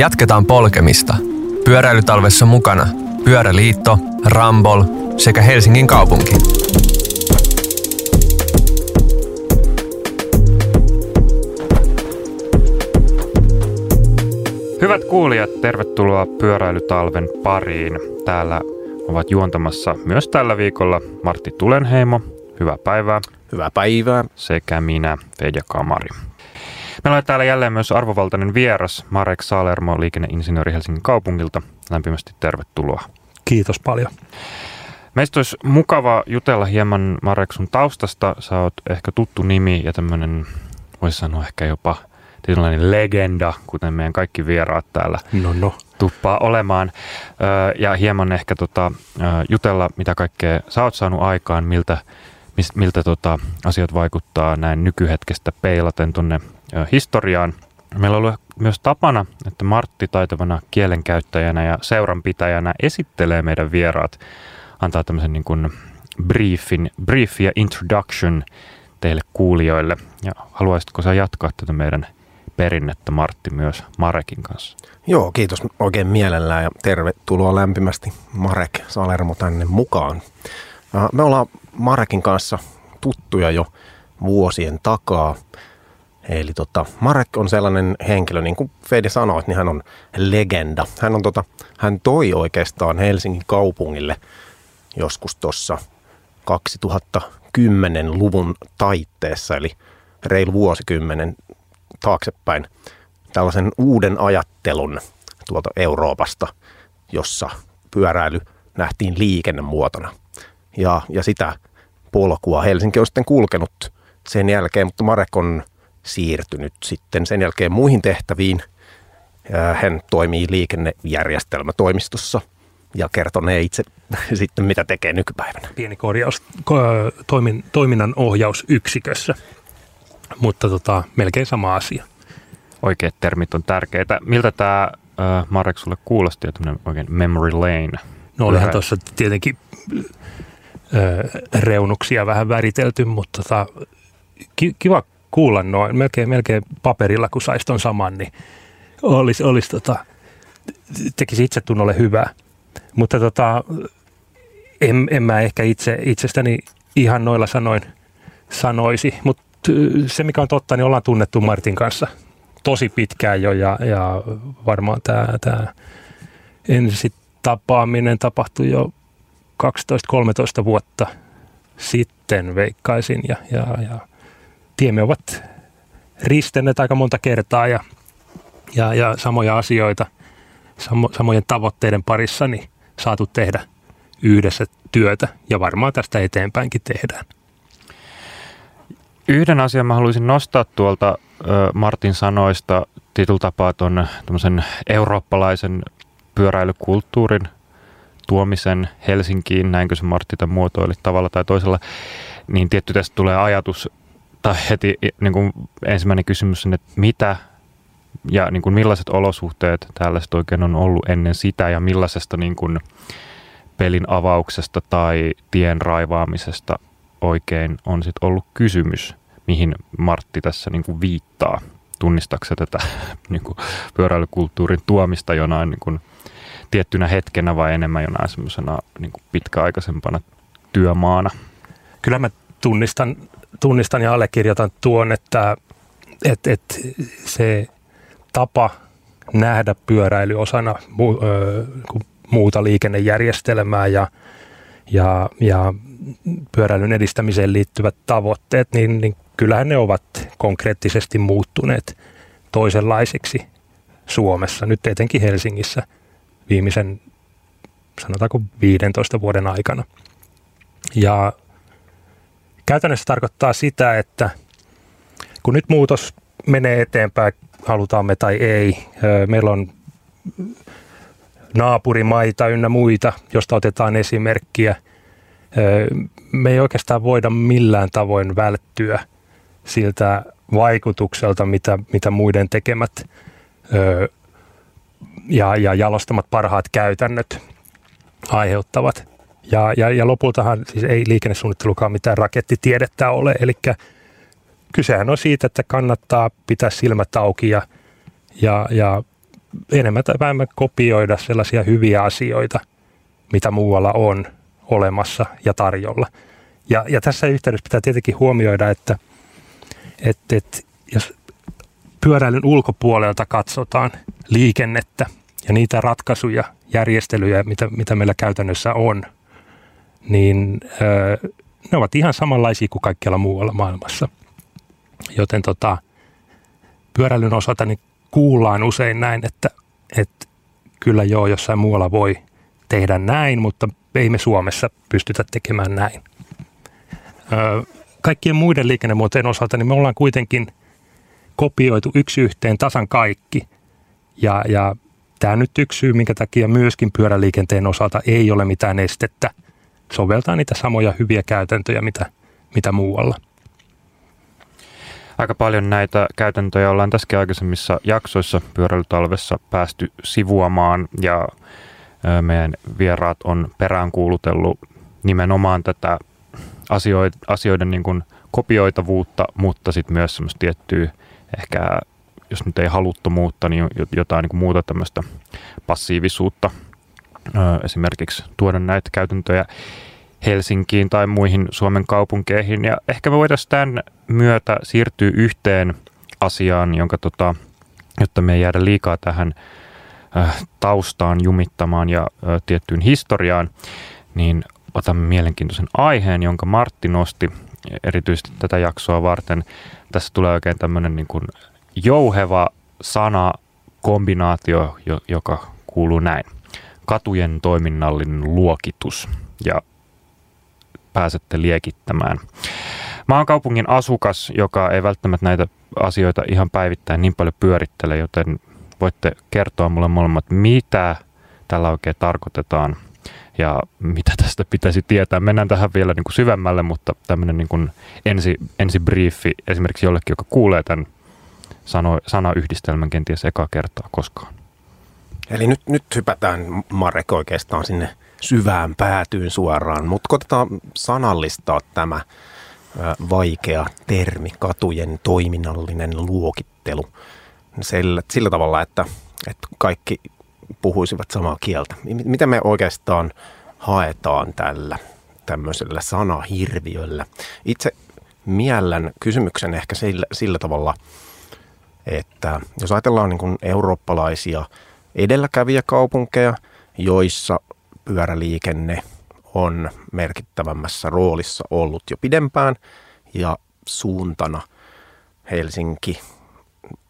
Jatketaan polkemista. Pyöräilytalvessa mukana Pyöräliitto, Rambol sekä Helsingin kaupunki. Hyvät kuulijat, tervetuloa pyöräilytalven pariin. Täällä ovat juontamassa myös tällä viikolla Martti Tulenheimo. Hyvää päivää. Hyvää päivää. Sekä minä, Fedja Kamari. Meillä on täällä jälleen myös arvovaltainen vieras, Marek Salermo, liikenneinsinööri Helsingin kaupungilta. Lämpimästi tervetuloa. Kiitos paljon. Meistä olisi mukava jutella hieman Marek sun taustasta. Sä oot ehkä tuttu nimi ja tämmöinen, voisi sanoa ehkä jopa tietynlainen legenda, kuten meidän kaikki vieraat täällä no, no. tuppaa olemaan. Ja hieman ehkä tota, jutella, mitä kaikkea sä oot saanut aikaan, miltä, miltä tota, asiat vaikuttaa näin nykyhetkestä peilaten tuonne historiaan. Meillä on ollut myös tapana, että Martti taitavana kielenkäyttäjänä ja seuranpitäjänä esittelee meidän vieraat, antaa tämmöisen niin kuin briefin, brief ja introduction teille kuulijoille. Ja haluaisitko sä jatkaa tätä meidän perinnettä Martti myös Marekin kanssa? Joo, kiitos oikein mielellään ja tervetuloa lämpimästi Marek Salermo tänne mukaan. Me ollaan Marekin kanssa tuttuja jo vuosien takaa. Eli tota, Marek on sellainen henkilö, niin kuin Fede sanoi, niin hän on legenda. Hän, on tota, hän toi oikeastaan Helsingin kaupungille joskus tuossa 2010-luvun taitteessa, eli reilu vuosikymmenen taaksepäin, tällaisen uuden ajattelun tuolta Euroopasta, jossa pyöräily nähtiin liikennemuotona. Ja, ja sitä polkua Helsinki on sitten kulkenut sen jälkeen, mutta Marek on siirtynyt sitten sen jälkeen muihin tehtäviin. Hän toimii liikennejärjestelmätoimistossa ja kertonee itse sitten, mitä tekee nykypäivänä. Pieni korjaus toimin, toiminnan ohjausyksikössä, mutta tota, melkein sama asia. Oikeat termit on tärkeitä. Miltä tämä äh, Marek sulle kuulosti, että oikein memory lane? No olihan tuossa tietenkin äh, reunuksia vähän väritelty, mutta tota, kiva kuulla noin, melkein, melkein paperilla, kun saisi ton saman, niin olisi, olisi tota, tekisi itsetunnolle hyvää. Mutta tota, en, en mä ehkä itse, itsestäni ihan noilla sanoin sanoisi, mutta se mikä on totta, niin ollaan tunnettu Martin kanssa tosi pitkään jo ja, ja varmaan tämä, tämä ensi tapaaminen tapahtui jo 12-13 vuotta sitten veikkaisin ja, ja, ja tiemme ovat ristenneet aika monta kertaa ja, ja, ja samoja asioita, samo, samojen tavoitteiden parissa niin saatu tehdä yhdessä työtä ja varmaan tästä eteenpäinkin tehdään. Yhden asian mä haluaisin nostaa tuolta Martin sanoista tietyllä tapaa tuon eurooppalaisen pyöräilykulttuurin tuomisen Helsinkiin, näinkö se Martti tämän muotoili tavalla tai toisella, niin tietty tästä tulee ajatus tai heti niin kuin ensimmäinen kysymys on, että mitä ja niin kuin millaiset olosuhteet tällaiset oikein on ollut ennen sitä ja millaisesta niin kuin pelin avauksesta tai tien raivaamisesta oikein on sitten ollut kysymys, mihin Martti tässä niin kuin viittaa. Tunnistaako tätä niin kuin pyöräilykulttuurin tuomista jonain niin kuin tiettynä hetkenä vai enemmän jonain niin kuin pitkäaikaisempana työmaana? Kyllä mä tunnistan tunnistan ja allekirjoitan tuon, että, että, että se tapa nähdä pyöräily osana mu, ö, muuta liikennejärjestelmää ja, ja, ja pyöräilyn edistämiseen liittyvät tavoitteet, niin, niin kyllähän ne ovat konkreettisesti muuttuneet toisenlaisiksi Suomessa, nyt etenkin Helsingissä viimeisen sanotaanko 15 vuoden aikana. Ja Käytännössä tarkoittaa sitä, että kun nyt muutos menee eteenpäin, halutaan me tai ei, meillä on naapurimaita ynnä muita, josta otetaan esimerkkiä. Me ei oikeastaan voida millään tavoin välttyä siltä vaikutukselta, mitä, mitä muiden tekemät ja, ja jalostamat parhaat käytännöt aiheuttavat. Ja, ja, ja lopultahan siis ei liikennesuunnittelukaan mitään rakettitiedettä ole, eli kysehän on siitä, että kannattaa pitää silmät auki ja, ja, ja enemmän tai vähemmän kopioida sellaisia hyviä asioita, mitä muualla on olemassa ja tarjolla. Ja, ja tässä yhteydessä pitää tietenkin huomioida, että, että, että jos pyöräilyn ulkopuolelta katsotaan liikennettä ja niitä ratkaisuja, järjestelyjä, mitä, mitä meillä käytännössä on, niin ne ovat ihan samanlaisia kuin kaikkialla muualla maailmassa. Joten tota, pyöräilyn osalta niin kuullaan usein näin, että, että kyllä joo, jossain muualla voi tehdä näin, mutta ei me Suomessa pystytä tekemään näin. Kaikkien muiden liikennemuotojen osalta niin me ollaan kuitenkin kopioitu yksi yhteen tasan kaikki. Ja, ja tämä nyt yksi syy, minkä takia myöskin pyöräliikenteen osalta ei ole mitään estettä soveltaa niitä samoja hyviä käytäntöjä, mitä, mitä muualla. Aika paljon näitä käytäntöjä ollaan tässä aikaisemmissa jaksoissa pyöräilytalvessa päästy sivuamaan ja meidän vieraat on peräänkuulutellut nimenomaan tätä asioiden niin kuin kopioitavuutta, mutta sitten myös semmoista tiettyä ehkä, jos nyt ei haluttomuutta, niin jotain niin kuin muuta tämmöistä passiivisuutta esimerkiksi tuoda näitä käytäntöjä Helsinkiin tai muihin Suomen kaupunkeihin. Ja ehkä me voitaisiin tämän myötä siirtyä yhteen asiaan, jonka tota, jotta me ei jäädä liikaa tähän äh, taustaan jumittamaan ja tiettyyn historiaan, niin otamme mielenkiintoisen aiheen, jonka Martti nosti erityisesti tätä jaksoa varten. Tässä tulee oikein tämmöinen niin kuin jouheva sana kombinaatio, joka kuuluu näin. Katujen toiminnallinen luokitus. Ja pääsette liekittämään. Mä oon kaupungin asukas, joka ei välttämättä näitä asioita ihan päivittäin niin paljon pyörittele, joten voitte kertoa mulle molemmat, mitä tällä oikein tarkoitetaan ja mitä tästä pitäisi tietää. Mennään tähän vielä niin kuin syvemmälle, mutta tämmöinen niin kuin ensi, ensi briefi esimerkiksi jollekin, joka kuulee tämän sano, sanayhdistelmän kenties ekaa kertaa koskaan. Eli nyt, nyt hypätään Marek oikeastaan sinne syvään päätyyn suoraan, mutta koitetaan sanallistaa tämä vaikea termi, katujen toiminnallinen luokittelu, sillä, sillä tavalla, että, että kaikki puhuisivat samaa kieltä. Mitä me oikeastaan haetaan tällä tämmöisellä sanahirviöllä? Itse miellän kysymyksen ehkä sillä, sillä tavalla, että jos ajatellaan niin kuin eurooppalaisia edelläkävijäkaupunkeja, joissa pyöräliikenne on merkittävämmässä roolissa ollut jo pidempään ja suuntana Helsinki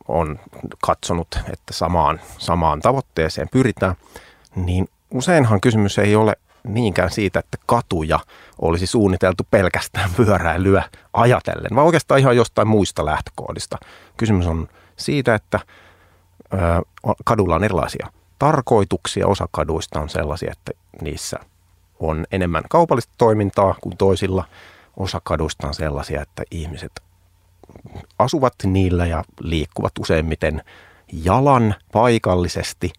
on katsonut, että samaan, samaan tavoitteeseen pyritään, niin useinhan kysymys ei ole niinkään siitä, että katuja olisi suunniteltu pelkästään pyöräilyä ajatellen, vaan oikeastaan ihan jostain muista lähtökohdista. Kysymys on siitä, että kadulla on erilaisia tarkoituksia. Osa kaduista on sellaisia, että niissä on enemmän kaupallista toimintaa kuin toisilla. Osa kaduista on sellaisia, että ihmiset asuvat niillä ja liikkuvat useimmiten jalan paikallisesti.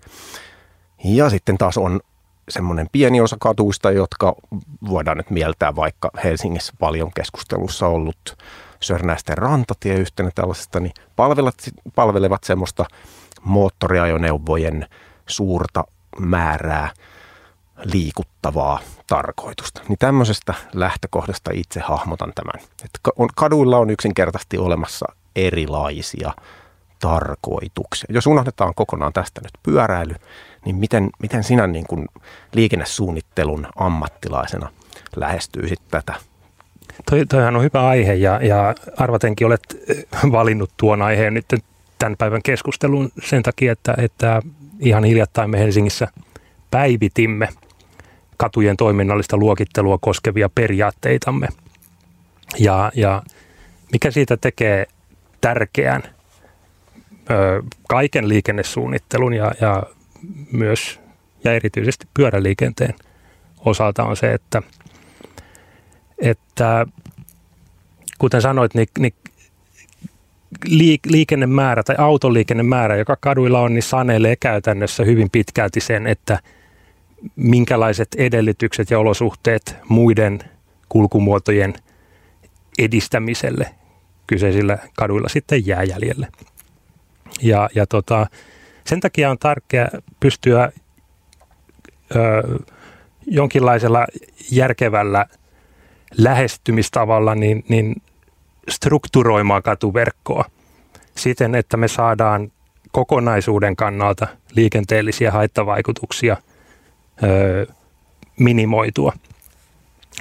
Ja sitten taas on semmoinen pieni osa katuista, jotka voidaan nyt mieltää vaikka Helsingissä paljon keskustelussa ollut Sörnäisten rantatie yhtenä tällaisesta, niin palvelevat, palvelevat semmoista moottoriajoneuvojen suurta määrää liikuttavaa tarkoitusta. Niin tämmöisestä lähtökohdasta itse hahmotan tämän. Että kaduilla on yksinkertaisesti olemassa erilaisia tarkoituksia. Jos unohdetaan kokonaan tästä nyt pyöräily, niin miten, miten sinä niin kuin liikennesuunnittelun ammattilaisena lähestyisit tätä? Toi, toihan on hyvä aihe ja, ja arvatenkin olet valinnut tuon aiheen nyt tämän päivän keskustelun sen takia, että, että ihan hiljattain me Helsingissä päivitimme katujen toiminnallista luokittelua koskevia periaatteitamme. Ja, ja mikä siitä tekee tärkeän ö, kaiken liikennesuunnittelun ja, ja myös ja erityisesti pyöräliikenteen osalta on se, että, että kuten sanoit, niin, niin liikennemäärä tai autoliikennemäärä, joka kaduilla on, niin sanelee käytännössä hyvin pitkälti sen, että minkälaiset edellytykset ja olosuhteet muiden kulkumuotojen edistämiselle kyseisillä kaduilla sitten jää jäljelle. Ja, ja tota, Sen takia on tärkeää pystyä ö, jonkinlaisella järkevällä lähestymistavalla niin, niin strukturoimaan katuverkkoa siten, että me saadaan kokonaisuuden kannalta liikenteellisiä haittavaikutuksia minimoitua.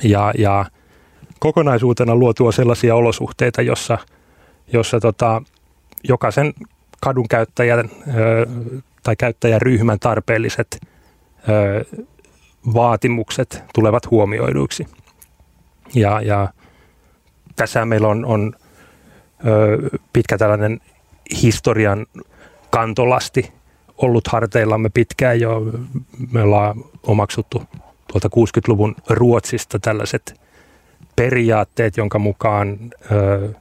Ja, ja kokonaisuutena luotua sellaisia olosuhteita, jossa, jossa tota, jokaisen kadun käyttäjän ö, tai käyttäjäryhmän tarpeelliset ö, vaatimukset tulevat huomioiduiksi. Ja, ja tässä meillä on, on ö, pitkä tällainen historian kantolasti ollut harteillamme pitkään jo. Me ollaan omaksuttu tuolta 60-luvun Ruotsista tällaiset periaatteet, jonka mukaan ö,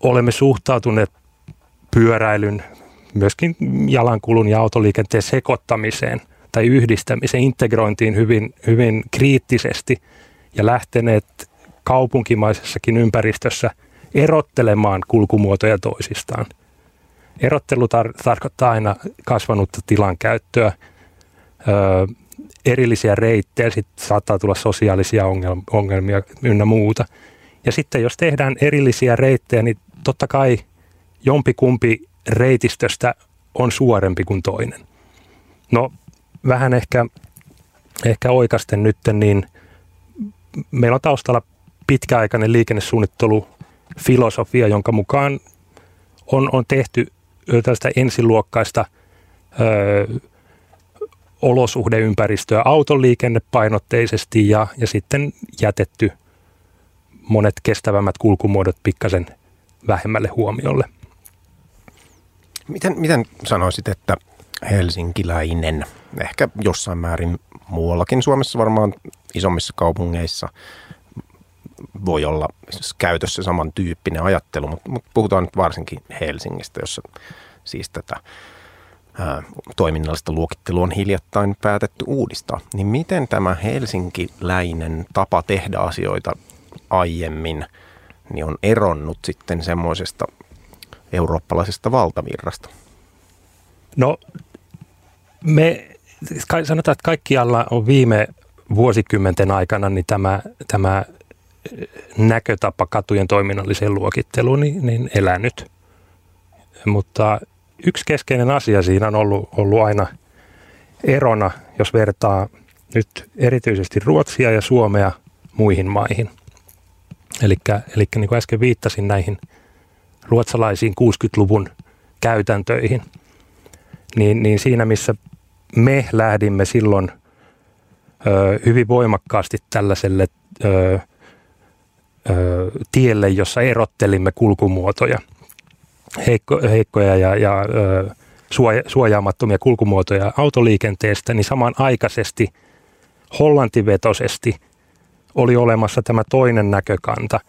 olemme suhtautuneet pyöräilyn, myöskin jalankulun ja autoliikenteen sekoittamiseen tai yhdistämiseen, integrointiin hyvin, hyvin kriittisesti ja lähteneet kaupunkimaisessakin ympäristössä erottelemaan kulkumuotoja toisistaan. Erottelu tar- tarkoittaa aina kasvanutta tilan käyttöä, öö, erillisiä reittejä, sitten saattaa tulla sosiaalisia ongelmia ynnä muuta. Ja sitten jos tehdään erillisiä reittejä, niin totta kai jompikumpi reitistöstä on suorempi kuin toinen. No vähän ehkä, ehkä oikasten nyt, niin meillä on taustalla pitkäaikainen liikennesuunnittelu filosofia, jonka mukaan on, on tehty tällaista ensiluokkaista ö, olosuhdeympäristöä autoliikennepainotteisesti ja, ja sitten jätetty monet kestävämmät kulkumuodot pikkasen vähemmälle huomiolle. Miten, miten sanoisit, että helsinkiläinen, ehkä jossain määrin muuallakin Suomessa varmaan isommissa kaupungeissa voi olla käytössä samantyyppinen ajattelu, mutta, mutta puhutaan nyt varsinkin Helsingistä, jossa siis tätä ää, toiminnallista luokittelua on hiljattain päätetty uudistaa. Niin miten tämä helsinkiläinen tapa tehdä asioita aiemmin niin on eronnut sitten semmoisesta eurooppalaisesta valtavirrasta? No me sanotaan, että kaikkialla on viime vuosikymmenten aikana niin tämä, tämä näkötapa katujen toiminnalliseen luokitteluun niin, niin elänyt. Mutta yksi keskeinen asia siinä on ollut, ollut aina erona, jos vertaa nyt erityisesti Ruotsia ja Suomea muihin maihin. Eli niin kuin äsken viittasin näihin ruotsalaisiin 60-luvun käytäntöihin, niin, niin siinä missä me lähdimme silloin ö, hyvin voimakkaasti tällaiselle ö, tielle, jossa erottelimme kulkumuotoja, heikko, heikkoja ja, ja ö, suoja, suojaamattomia kulkumuotoja autoliikenteestä, niin samanaikaisesti hollantivetosesti oli olemassa tämä toinen näkökanta,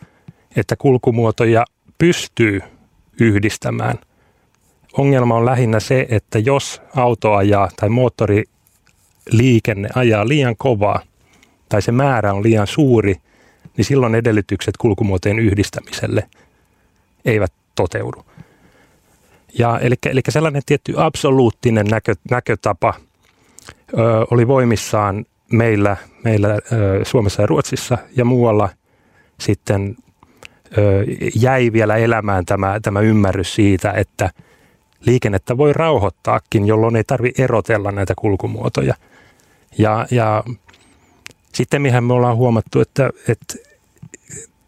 että kulkumuotoja pystyy yhdistämään. Ongelma on lähinnä se, että jos auto ajaa tai moottoriliikenne ajaa liian kovaa tai se määrä on liian suuri, niin silloin edellytykset kulkumuotojen yhdistämiselle eivät toteudu. Ja, eli, eli sellainen tietty absoluuttinen näkö, näkötapa ö, oli voimissaan meillä, meillä ö, Suomessa ja Ruotsissa ja muualla sitten ö, jäi vielä elämään tämä, tämä ymmärrys siitä, että liikennettä voi rauhoittaakin, jolloin ei tarvi erotella näitä kulkumuotoja. Ja, ja sitten mihän me ollaan huomattu, että, että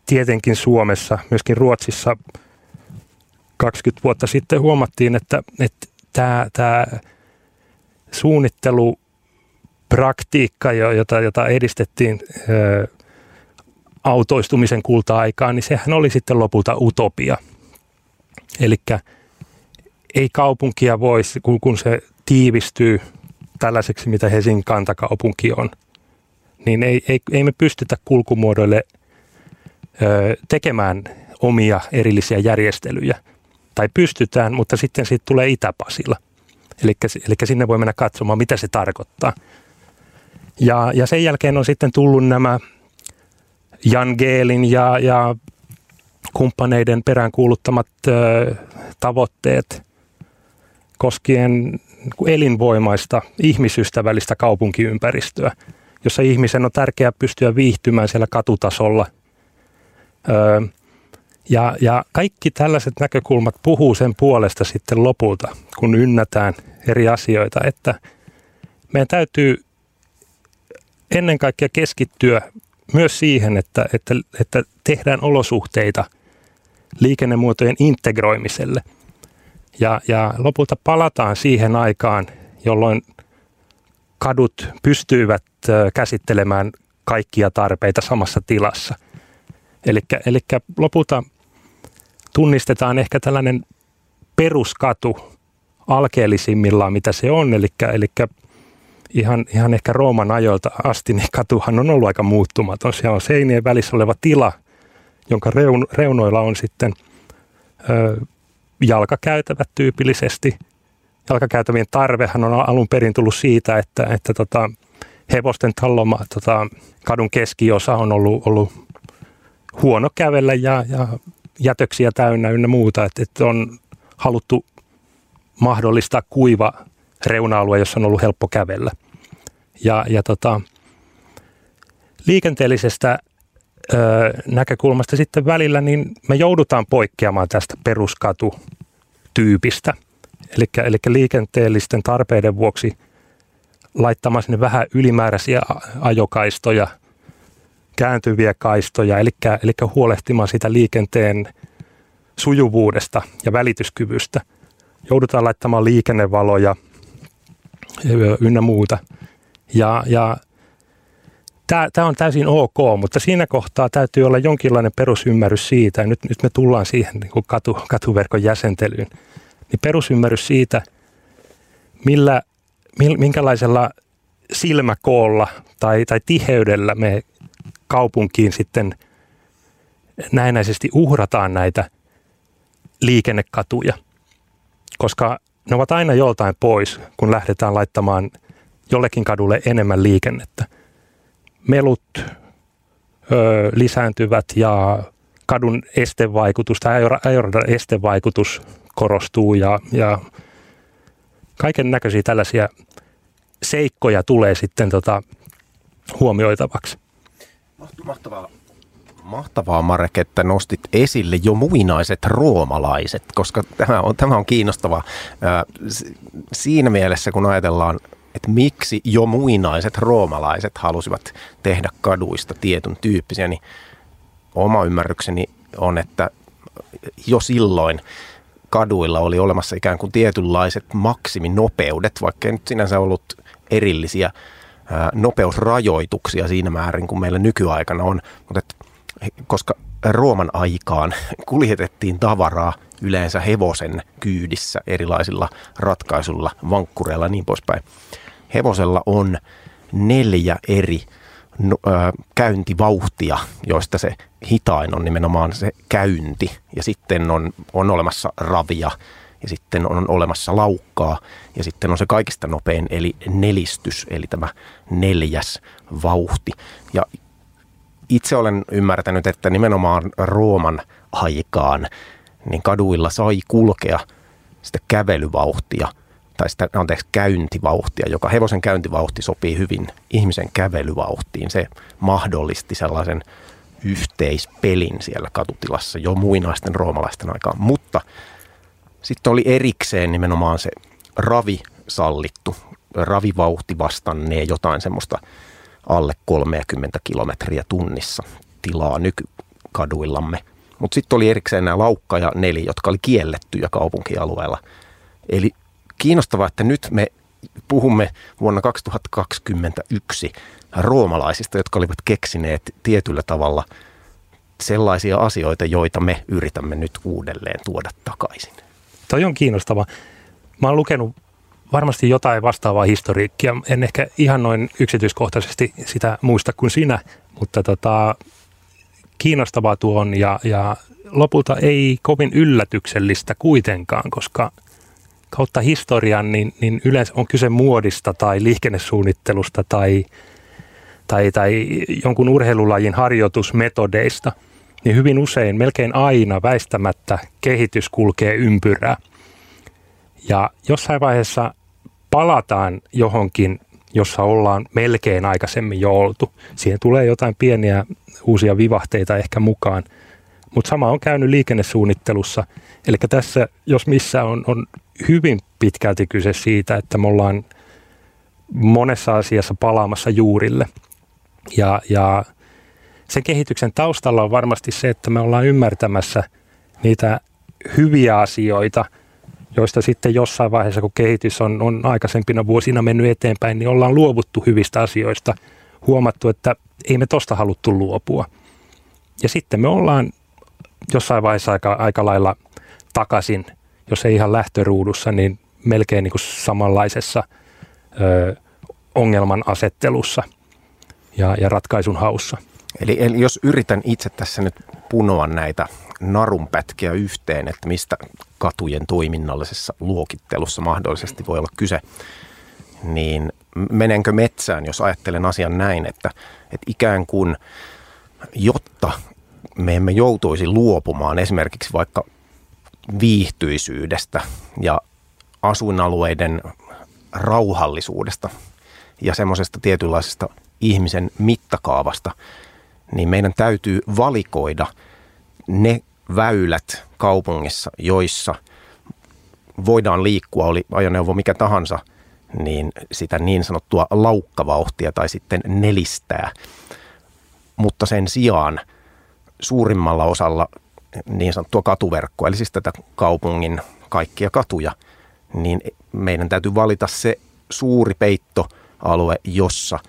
tietenkin Suomessa, myöskin Ruotsissa 20 vuotta sitten huomattiin, että, että tämä, tämä suunnittelu praktiikka, jota, jota edistettiin autoistumisen kulta-aikaan, niin sehän oli sitten lopulta utopia. Eli ei kaupunkia voisi, kun, kun se tiivistyy tällaiseksi, mitä Helsingin kantakaupunki on, niin ei, ei, ei me pystytä kulkumuodoille ö, tekemään omia erillisiä järjestelyjä. Tai pystytään, mutta sitten siitä tulee Itäpasilla. Eli, sinne voi mennä katsomaan, mitä se tarkoittaa. Ja, ja sen jälkeen on sitten tullut nämä Jan Geelin ja, ja kumppaneiden peräänkuuluttamat ö, tavoitteet koskien elinvoimaista, ihmisystävällistä kaupunkiympäristöä, jossa ihmisen on tärkeää pystyä viihtymään siellä katutasolla. Öö, ja, ja kaikki tällaiset näkökulmat puhuu sen puolesta sitten lopulta, kun ynnätään eri asioita, että meidän täytyy ennen kaikkea keskittyä myös siihen, että, että, että tehdään olosuhteita liikennemuotojen integroimiselle. Ja, ja lopulta palataan siihen aikaan, jolloin kadut pystyivät käsittelemään kaikkia tarpeita samassa tilassa. Eli lopulta tunnistetaan ehkä tällainen peruskatu alkeellisimmillaan, mitä se on. Eli ihan, ihan ehkä Rooman ajoilta asti, niin katuhan on ollut aika muuttumaton. Siellä on seinien välissä oleva tila, jonka reun, reunoilla on sitten ö, jalkakäytävät tyypillisesti. Jalkakäytävien tarvehan on alun perin tullut siitä, että, että tota, hevosten talloma tota, kadun keskiosa on ollut, ollut huono kävellä ja, ja jätöksiä täynnä ynnä muuta, että, että on haluttu mahdollistaa kuiva reuna-alue, jossa on ollut helppo kävellä. Ja, ja tota, liikenteellisestä ö, näkökulmasta sitten välillä, niin me joudutaan poikkeamaan tästä peruskatutyypistä. Eli liikenteellisten tarpeiden vuoksi laittamaan sinne vähän ylimääräisiä ajokaistoja, kääntyviä kaistoja, eli, eli huolehtimaan sitä liikenteen sujuvuudesta ja välityskyvystä. Joudutaan laittamaan liikennevaloja – ynnä muuta. Ja, ja tämä on täysin ok, mutta siinä kohtaa täytyy olla jonkinlainen perusymmärrys siitä, nyt, nyt me tullaan siihen niin kuin katu, katuverkon jäsentelyyn, niin perusymmärrys siitä, millä, minkälaisella silmäkoolla tai, tai tiheydellä me kaupunkiin sitten näennäisesti uhrataan näitä liikennekatuja. Koska ne ovat aina joltain pois, kun lähdetään laittamaan jollekin kadulle enemmän liikennettä. Melut ö, lisääntyvät ja kadun estevaikutus tai ajoradan estevaikutus korostuu ja, ja kaiken näköisiä tällaisia seikkoja tulee sitten tota, huomioitavaksi. Mahtavaa Mahtavaa Marek, että nostit esille jo muinaiset roomalaiset, koska tämä on, tämä on kiinnostavaa siinä mielessä, kun ajatellaan, että miksi jo muinaiset roomalaiset halusivat tehdä kaduista tietyn tyyppisiä, niin oma ymmärrykseni on, että jo silloin kaduilla oli olemassa ikään kuin tietynlaiset maksiminopeudet, vaikka ei nyt sinänsä ollut erillisiä nopeusrajoituksia siinä määrin kuin meillä nykyaikana on, mutta että koska Rooman aikaan kuljetettiin tavaraa yleensä hevosen kyydissä erilaisilla ratkaisuilla, vankkureilla ja niin poispäin. Hevosella on neljä eri no, käyntivauhtia, joista se hitain on nimenomaan se käynti. Ja sitten on, on olemassa ravia ja sitten on olemassa laukkaa ja sitten on se kaikista nopein eli nelistys, eli tämä neljäs vauhti. Ja itse olen ymmärtänyt, että nimenomaan Rooman aikaan niin kaduilla sai kulkea sitä kävelyvauhtia tai sitä, anteeksi, käyntivauhtia, joka hevosen käyntivauhti sopii hyvin ihmisen kävelyvauhtiin. Se mahdollisti sellaisen yhteispelin siellä katutilassa jo muinaisten roomalaisten aikaan. Mutta sitten oli erikseen nimenomaan se ravi sallittu, ravivauhti vastannee jotain semmoista – alle 30 kilometriä tunnissa tilaa nykykaduillamme. Mutta sitten oli erikseen nämä laukka ja neli, jotka oli kiellettyjä kaupunkialueella. Eli kiinnostavaa, että nyt me puhumme vuonna 2021 roomalaisista, jotka olivat keksineet tietyllä tavalla sellaisia asioita, joita me yritämme nyt uudelleen tuoda takaisin. Toi on kiinnostava. Mä oon lukenut varmasti jotain vastaavaa historiikkia. En ehkä ihan noin yksityiskohtaisesti sitä muista kuin sinä, mutta tota, kiinnostavaa tuo on ja, ja lopulta ei kovin yllätyksellistä kuitenkaan, koska kautta historian niin, niin yleensä on kyse muodista tai liikennesuunnittelusta tai, tai, tai jonkun urheilulajin harjoitusmetodeista, niin hyvin usein, melkein aina väistämättä kehitys kulkee ympyrää. Ja jossain vaiheessa palataan johonkin, jossa ollaan melkein aikaisemmin jo oltu. Siihen tulee jotain pieniä uusia vivahteita ehkä mukaan. Mutta sama on käynyt liikennesuunnittelussa. Eli tässä, jos missä on, on hyvin pitkälti kyse siitä, että me ollaan monessa asiassa palaamassa juurille. Ja, ja sen kehityksen taustalla on varmasti se, että me ollaan ymmärtämässä niitä hyviä asioita, joista sitten jossain vaiheessa, kun kehitys on, on aikaisempina vuosina mennyt eteenpäin, niin ollaan luovuttu hyvistä asioista, huomattu, että ei me tosta haluttu luopua. Ja sitten me ollaan jossain vaiheessa aika, aika lailla takaisin, jos ei ihan lähtöruudussa, niin melkein niin kuin samanlaisessa ö, ongelman asettelussa ja, ja ratkaisun haussa. Eli, eli jos yritän itse tässä nyt punoa näitä narunpätkiä yhteen, että mistä katujen toiminnallisessa luokittelussa mahdollisesti voi olla kyse, niin menenkö metsään, jos ajattelen asian näin, että, että ikään kuin jotta me emme joutuisi luopumaan esimerkiksi vaikka viihtyisyydestä ja asuinalueiden rauhallisuudesta ja semmoisesta tietynlaisesta ihmisen mittakaavasta, niin meidän täytyy valikoida ne väylät kaupungissa, joissa voidaan liikkua, oli ajoneuvo mikä tahansa, niin sitä niin sanottua laukkavauhtia tai sitten nelistää. Mutta sen sijaan suurimmalla osalla niin sanottua katuverkkoa, eli siis tätä kaupungin kaikkia katuja, niin meidän täytyy valita se suuri peittoalue, jossa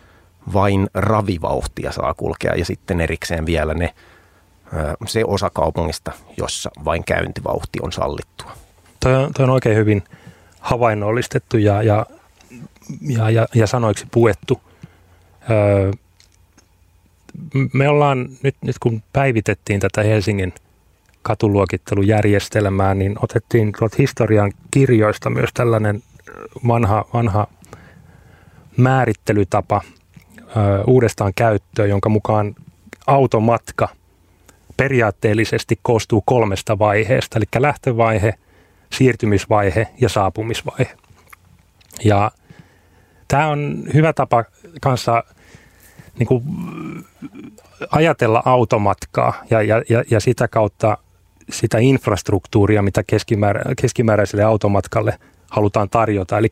vain ravivauhtia saa kulkea ja sitten erikseen vielä ne, se osa kaupungista, jossa vain käyntivauhti on sallittua. Tuo on, on oikein hyvin havainnollistettu ja, ja, ja, ja, ja sanoiksi puettu. Öö, me ollaan nyt, nyt kun päivitettiin tätä Helsingin katuluokittelujärjestelmää, niin otettiin historian kirjoista myös tällainen vanha, vanha määrittelytapa uudestaan käyttöön, jonka mukaan automatka periaatteellisesti koostuu kolmesta vaiheesta, eli lähtövaihe, siirtymisvaihe ja saapumisvaihe. Ja tämä on hyvä tapa kanssa niin kuin ajatella automatkaa ja, ja, ja, sitä kautta sitä infrastruktuuria, mitä keskimäärä, keskimääräiselle automatkalle halutaan tarjota. Eli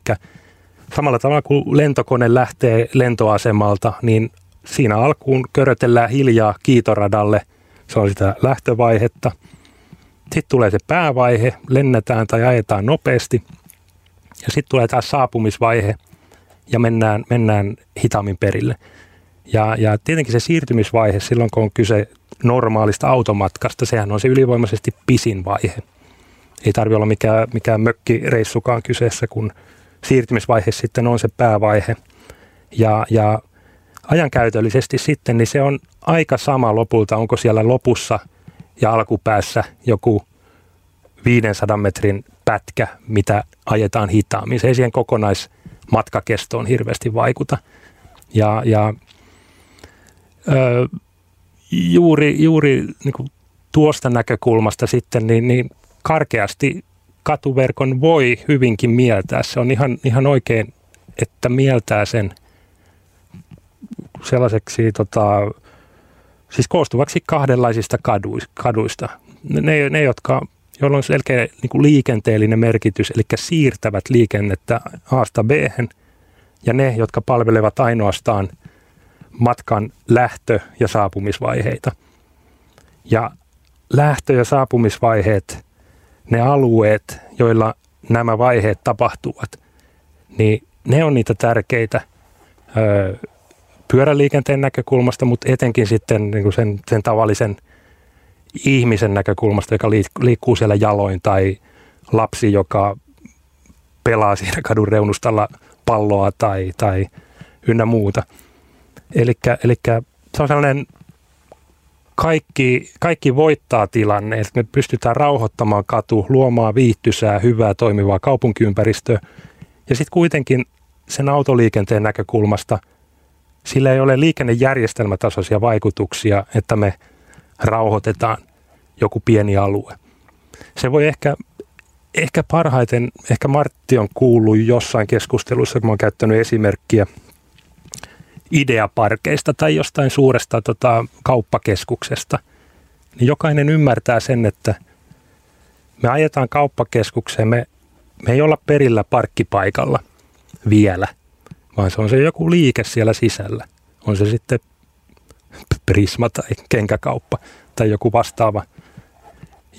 samalla tavalla kuin lentokone lähtee lentoasemalta, niin siinä alkuun körötellään hiljaa kiitoradalle. Se on sitä lähtövaihetta. Sitten tulee se päävaihe, lennetään tai ajetaan nopeasti. Ja sitten tulee tämä saapumisvaihe ja mennään, mennään hitaammin perille. Ja, ja tietenkin se siirtymisvaihe silloin, kun on kyse normaalista automatkasta, sehän on se ylivoimaisesti pisin vaihe. Ei tarvi olla mikään, mikään mökkireissukaan kyseessä, kun siirtymisvaihe sitten on se päävaihe. Ja, ja ajankäytöllisesti sitten, niin se on aika sama lopulta, onko siellä lopussa ja alkupäässä joku 500 metrin pätkä, mitä ajetaan hitaammin. Se ei siihen kokonaismatkakestoon hirveästi vaikuta. Ja, ja ö, juuri, juuri niin kuin tuosta näkökulmasta sitten, niin, niin karkeasti katuverkon voi hyvinkin mieltää. Se on ihan, ihan oikein, että mieltää sen sellaiseksi tota, siis koostuvaksi kahdenlaisista kaduista. Ne, ne jotka, joilla on selkeä niin kuin liikenteellinen merkitys, eli siirtävät liikennettä A-sta b ja ne, jotka palvelevat ainoastaan – matkan lähtö- ja saapumisvaiheita. Ja lähtö- ja saapumisvaiheet, ne alueet, joilla nämä vaiheet tapahtuvat, niin ne on niitä tärkeitä ö, pyöräliikenteen näkökulmasta, mutta etenkin sitten niin kuin sen, sen tavallisen ihmisen näkökulmasta, joka liikkuu siellä jaloin, tai lapsi, joka pelaa siinä kadun reunustalla palloa tai, tai ynnä muuta – Eli se on sellainen kaikki, kaikki voittaa tilanne, että me pystytään rauhoittamaan katu, luomaan viihtysää, hyvää toimivaa kaupunkiympäristöä. Ja sitten kuitenkin sen autoliikenteen näkökulmasta sillä ei ole liikennejärjestelmätasoisia vaikutuksia, että me rauhoitetaan joku pieni alue. Se voi ehkä ehkä parhaiten, ehkä Martti on kuullut jossain keskustelussa, kun oon käyttänyt esimerkkiä ideaparkeista tai jostain suuresta tota, kauppakeskuksesta, niin jokainen ymmärtää sen, että me ajetaan kauppakeskukseen, me, me ei olla perillä parkkipaikalla vielä, vaan se on se joku liike siellä sisällä. On se sitten Prisma tai kenkäkauppa tai joku vastaava.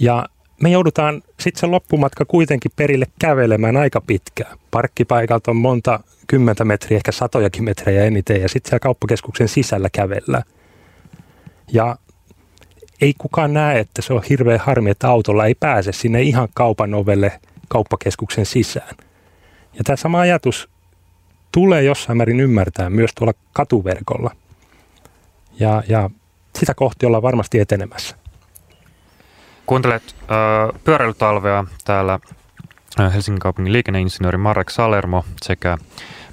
Ja me joudutaan sitten se loppumatka kuitenkin perille kävelemään aika pitkään. Parkkipaikalta on monta kymmentä metriä, ehkä satojakin metrejä eniten, ja sitten siellä kauppakeskuksen sisällä kävellään. Ja ei kukaan näe, että se on hirveän harmi, että autolla ei pääse sinne ihan kaupan ovelle kauppakeskuksen sisään. Ja tämä sama ajatus tulee jossain määrin ymmärtää myös tuolla katuverkolla. Ja, ja sitä kohti ollaan varmasti etenemässä. Kuuntelet äh, pyöräilytalvea täällä Helsingin kaupungin liikenneinsinööri Marek Salermo sekä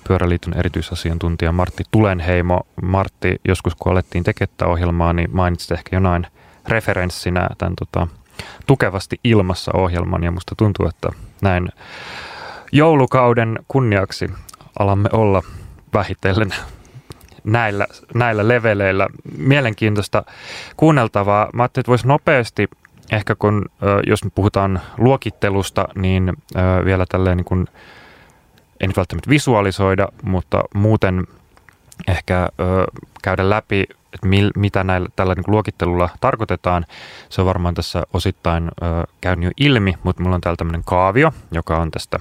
Pyöräliiton erityisasiantuntija Martti Tulenheimo. Martti, joskus kun alettiin tekemään ohjelmaa, niin mainitsit ehkä jonain referenssinä tämän tota, tukevasti ilmassa ohjelman ja musta tuntuu, että näin joulukauden kunniaksi alamme olla vähitellen näillä, näillä leveleillä. Mielenkiintoista kuunneltavaa. Mä ajattelin, että voisi nopeasti, ehkä kun, jos me puhutaan luokittelusta, niin vielä tälleen niin kuin, en välttämättä visualisoida, mutta muuten ehkä käydä läpi, että mil, mitä näillä, tällä niin luokittelulla tarkoitetaan. Se on varmaan tässä osittain käynyt jo ilmi, mutta mulla on täällä tämmöinen kaavio, joka on tästä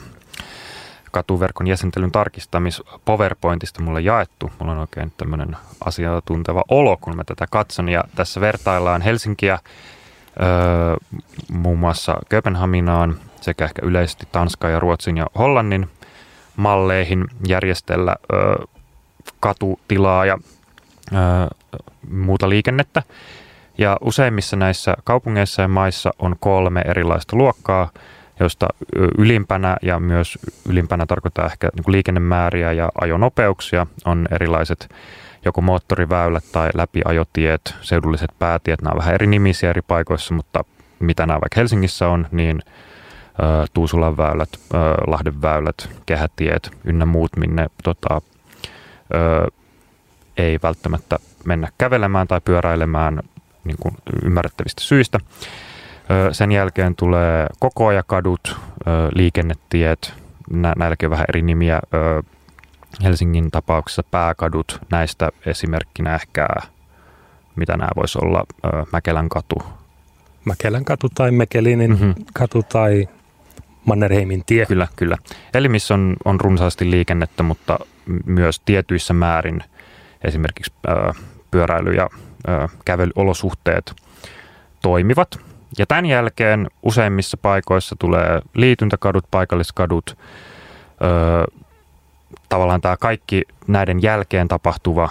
katuverkon jäsentelyn tarkistamis PowerPointista mulle jaettu. Mulla on oikein tämmöinen asiantunteva olo, kun mä tätä katson. Ja tässä vertaillaan Helsinkiä öö, muun muassa Kööpenhaminaan sekä ehkä yleisesti Tanskan ja Ruotsin ja Hollannin malleihin järjestellä öö, katutilaa ja öö, muuta liikennettä. Ja useimmissa näissä kaupungeissa ja maissa on kolme erilaista luokkaa – josta ylimpänä ja myös ylimpänä tarkoittaa ehkä niin liikennemääriä ja ajonopeuksia on erilaiset joko moottoriväylät tai läpiajotiet, seudulliset päätiet, nämä on vähän eri nimisiä eri paikoissa, mutta mitä nämä vaikka Helsingissä on, niin Tuusulan väylät, Lahden väylät, kehätiet ynnä muut, minne tota, ei välttämättä mennä kävelemään tai pyöräilemään niin kuin ymmärrettävistä syistä. Sen jälkeen tulee kokoajakadut, liikennetiet, näilläkin on vähän eri nimiä. Helsingin tapauksessa pääkadut, näistä esimerkkinä ehkä, mitä nämä voisi olla, Mäkelän katu. Mäkelän katu tai Mekelinin mm-hmm. katu tai Mannerheimin tie. Kyllä, kyllä. Eli missä on, on runsaasti liikennettä, mutta myös tietyissä määrin esimerkiksi pyöräily- ja kävelyolosuhteet toimivat. Ja tämän jälkeen useimmissa paikoissa tulee liityntäkadut, paikalliskadut, öö, tavallaan tämä kaikki näiden jälkeen tapahtuva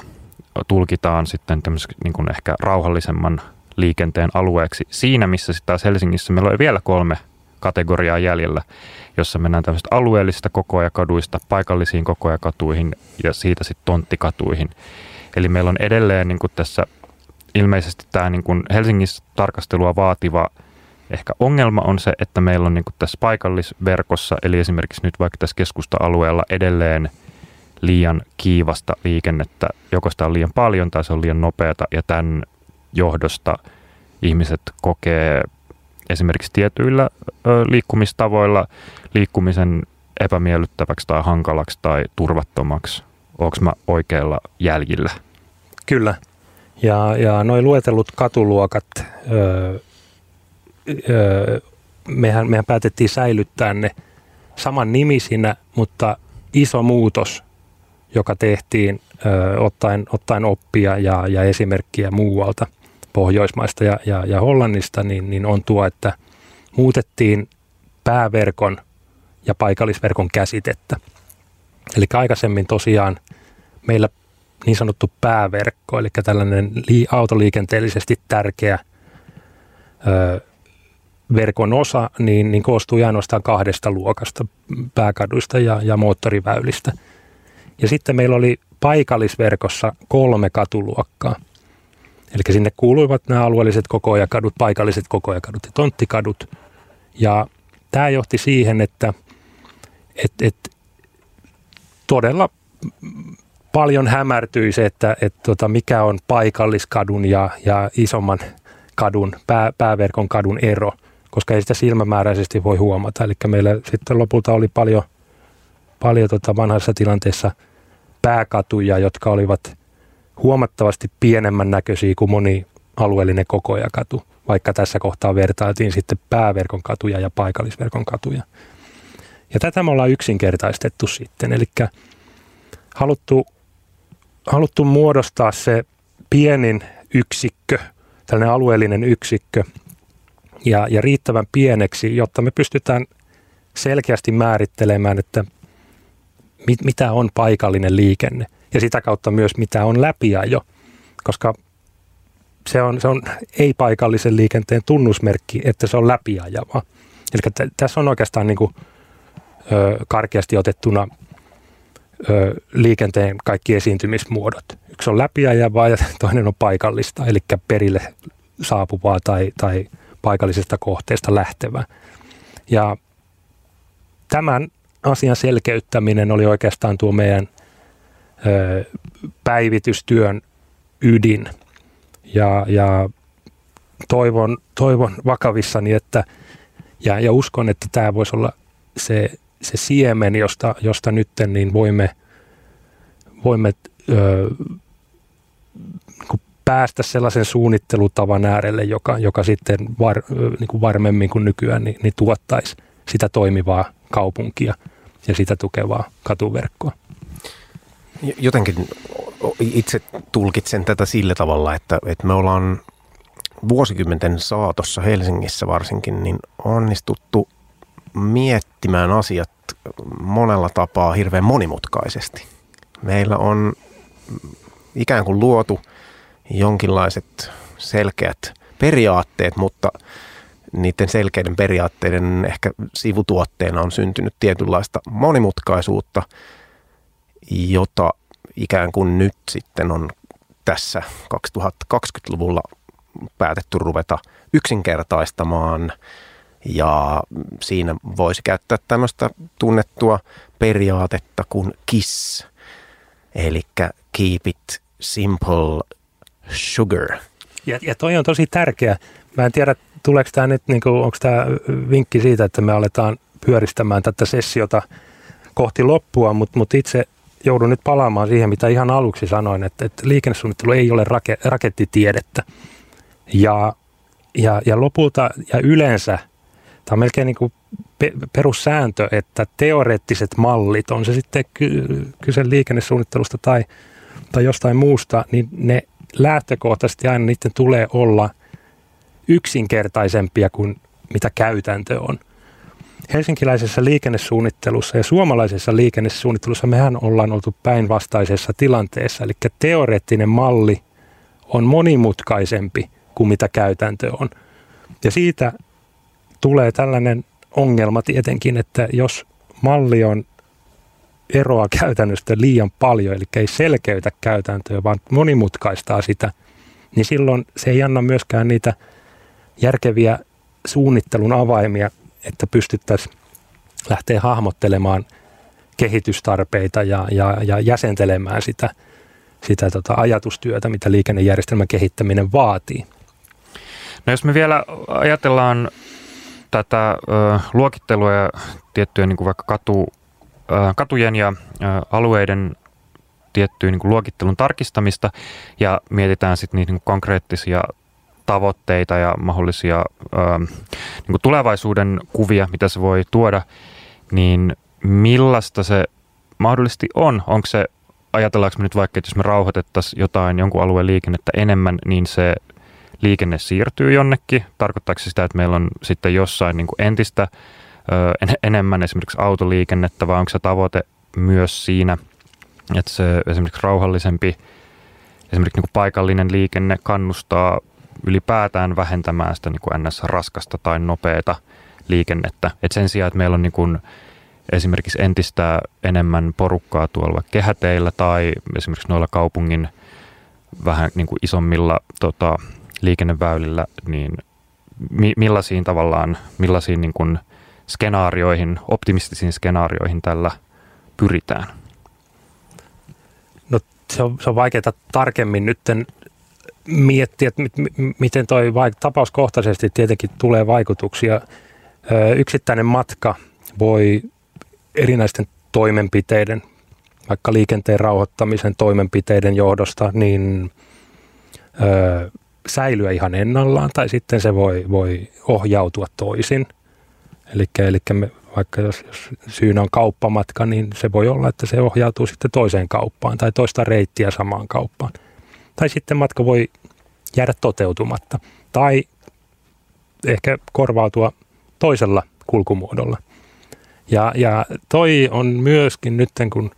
tulkitaan sitten niin kuin ehkä rauhallisemman liikenteen alueeksi. Siinä, missä sitten taas Helsingissä meillä on vielä kolme kategoriaa jäljellä, jossa mennään tämmöistä alueellisista kokoajakaduista paikallisiin kokoajakatuihin ja siitä sitten tonttikatuihin. Eli meillä on edelleen niin kuin tässä ilmeisesti tämä niin kuin Helsingissä tarkastelua vaativa ehkä ongelma on se, että meillä on niin kuin tässä paikallisverkossa, eli esimerkiksi nyt vaikka tässä keskusta-alueella edelleen liian kiivasta liikennettä. Joko sitä on liian paljon tai se on liian nopeata ja tämän johdosta ihmiset kokee esimerkiksi tietyillä liikkumistavoilla liikkumisen epämiellyttäväksi tai hankalaksi tai turvattomaksi. Onko mä oikealla jäljillä? Kyllä. Ja, ja noin luetellut katuluokat, öö, öö, mehän, mehän päätettiin säilyttää ne saman nimisinä, mutta iso muutos, joka tehtiin öö, ottaen, ottaen oppia ja, ja esimerkkiä muualta Pohjoismaista ja, ja, ja Hollannista, niin, niin on tuo, että muutettiin pääverkon ja paikallisverkon käsitettä. Eli aikaisemmin tosiaan meillä niin sanottu pääverkko, eli tällainen autoliikenteellisesti tärkeä ö, verkon osa, niin, niin koostuu ainoastaan kahdesta luokasta, pääkaduista ja, ja moottoriväylistä. Ja sitten meillä oli paikallisverkossa kolme katuluokkaa. Eli sinne kuuluivat nämä alueelliset kokoajakadut, paikalliset kokoajakadut ja tonttikadut. Ja tämä johti siihen, että et, et, todella paljon hämärtyi se, että et, tota, mikä on paikalliskadun ja, ja isomman kadun, pää, pääverkon kadun ero, koska ei sitä silmämääräisesti voi huomata. Eli meillä sitten lopulta oli paljon, paljon tota vanhassa tilanteessa pääkatuja, jotka olivat huomattavasti pienemmän näköisiä kuin moni alueellinen kokoajakatu, vaikka tässä kohtaa vertailtiin sitten pääverkon katuja ja paikallisverkon katuja. Ja tätä me ollaan yksinkertaistettu sitten, eli haluttu, haluttu muodostaa se pienin yksikkö, tällainen alueellinen yksikkö, ja, ja riittävän pieneksi, jotta me pystytään selkeästi määrittelemään, että mit, mitä on paikallinen liikenne ja sitä kautta myös mitä on läpiajo, koska se on, se on ei-paikallisen liikenteen tunnusmerkki, että se on läpiajava. Eli t- tässä on oikeastaan niin kuin, ö, karkeasti otettuna ö, liikenteen kaikki esiintymismuodot. Yksi on läpiajavaa ja toinen on paikallista, eli perille saapuvaa tai, tai paikallisesta kohteesta lähtevää. Ja tämän asian selkeyttäminen oli oikeastaan tuo meidän ö, päivitystyön ydin – ja, ja toivon, toivon vakavissani, että ja, ja uskon, että tämä voisi olla se, se siemen, josta, josta nyt niin voimme, voimme ö, niin päästä sellaisen suunnittelutavan äärelle, joka, joka sitten var, niin kuin varmemmin kuin nykyään niin, niin tuottaisi sitä toimivaa kaupunkia ja sitä tukevaa katuverkkoa. Jotenkin itse tulkitsen tätä sillä tavalla, että, että me ollaan vuosikymmenten saatossa Helsingissä varsinkin niin onnistuttu miettimään asiat monella tapaa hirveän monimutkaisesti. Meillä on ikään kuin luotu jonkinlaiset selkeät periaatteet, mutta niiden selkeiden periaatteiden ehkä sivutuotteena on syntynyt tietynlaista monimutkaisuutta, jota ikään kuin nyt sitten on tässä 2020-luvulla päätetty ruveta yksinkertaistamaan ja siinä voisi käyttää tämmöistä tunnettua periaatetta kuin KISS, eli Keep It Simple Sugar. Ja, ja toi on tosi tärkeä. Mä en tiedä, tuleeko tämä nyt, niin kuin, onko tämä vinkki siitä, että me aletaan pyöristämään tätä sessiota kohti loppua, mutta mut itse joudun nyt palaamaan siihen, mitä ihan aluksi sanoin, että, että liikennesuunnittelu ei ole rake, rakettitiedettä. Ja, ja, ja lopulta ja yleensä, tämä on melkein niin kuin pe, perussääntö, että teoreettiset mallit, on se sitten kyse liikennesuunnittelusta tai, tai jostain muusta, niin ne lähtökohtaisesti aina niiden tulee olla yksinkertaisempia kuin mitä käytäntö on – helsinkiläisessä liikennesuunnittelussa ja suomalaisessa liikennesuunnittelussa mehän ollaan oltu päinvastaisessa tilanteessa. Eli teoreettinen malli on monimutkaisempi kuin mitä käytäntö on. Ja siitä tulee tällainen ongelma tietenkin, että jos malli on eroa käytännöstä liian paljon, eli ei selkeytä käytäntöä, vaan monimutkaistaa sitä, niin silloin se ei anna myöskään niitä järkeviä suunnittelun avaimia että pystyttäisiin lähteä hahmottelemaan kehitystarpeita ja, ja, ja jäsentelemään sitä, sitä tota ajatustyötä, mitä liikennejärjestelmän kehittäminen vaatii. No jos me vielä ajatellaan tätä ö, luokittelua ja tiettyjä niin kuin vaikka katu, ö, katujen ja ö, alueiden tiettyä niin luokittelun tarkistamista ja mietitään sitten niitä niin konkreettisia tavoitteita ja mahdollisia ö, niin kuin tulevaisuuden kuvia, mitä se voi tuoda, niin millaista se mahdollisesti on? Onko se, ajatellaanko me nyt vaikka, että jos me rauhoitettaisiin jotain jonkun alueen liikennettä enemmän, niin se liikenne siirtyy jonnekin? Tarkoittaako se sitä, että meillä on sitten jossain niin entistä ö, en, enemmän esimerkiksi autoliikennettä, vai onko se tavoite myös siinä, että se esimerkiksi rauhallisempi esimerkiksi niin paikallinen liikenne kannustaa ylipäätään vähentämään sitä niin kuin NS-raskasta tai nopeata liikennettä. Et sen sijaan, että meillä on niin kuin esimerkiksi entistä enemmän porukkaa tuolla kehäteillä tai esimerkiksi noilla kaupungin vähän niin kuin isommilla tota, liikenneväylillä, niin mi- millaisiin tavallaan, millaisiin niin kuin skenaarioihin, optimistisiin skenaarioihin tällä pyritään? No se on, se on vaikeaa tarkemmin nyt miettiä, että mit, miten toi vaik- tapauskohtaisesti tietenkin tulee vaikutuksia. Yksittäinen matka voi erinäisten toimenpiteiden, vaikka liikenteen rauhoittamisen toimenpiteiden johdosta, niin ö, säilyä ihan ennallaan tai sitten se voi, voi ohjautua toisin. Eli vaikka jos, jos syynä on kauppamatka, niin se voi olla, että se ohjautuu sitten toiseen kauppaan tai toista reittiä samaan kauppaan. Tai sitten matka voi jäädä toteutumatta tai ehkä korvautua toisella kulkumuodolla. Ja, ja toi on myöskin nyt, kun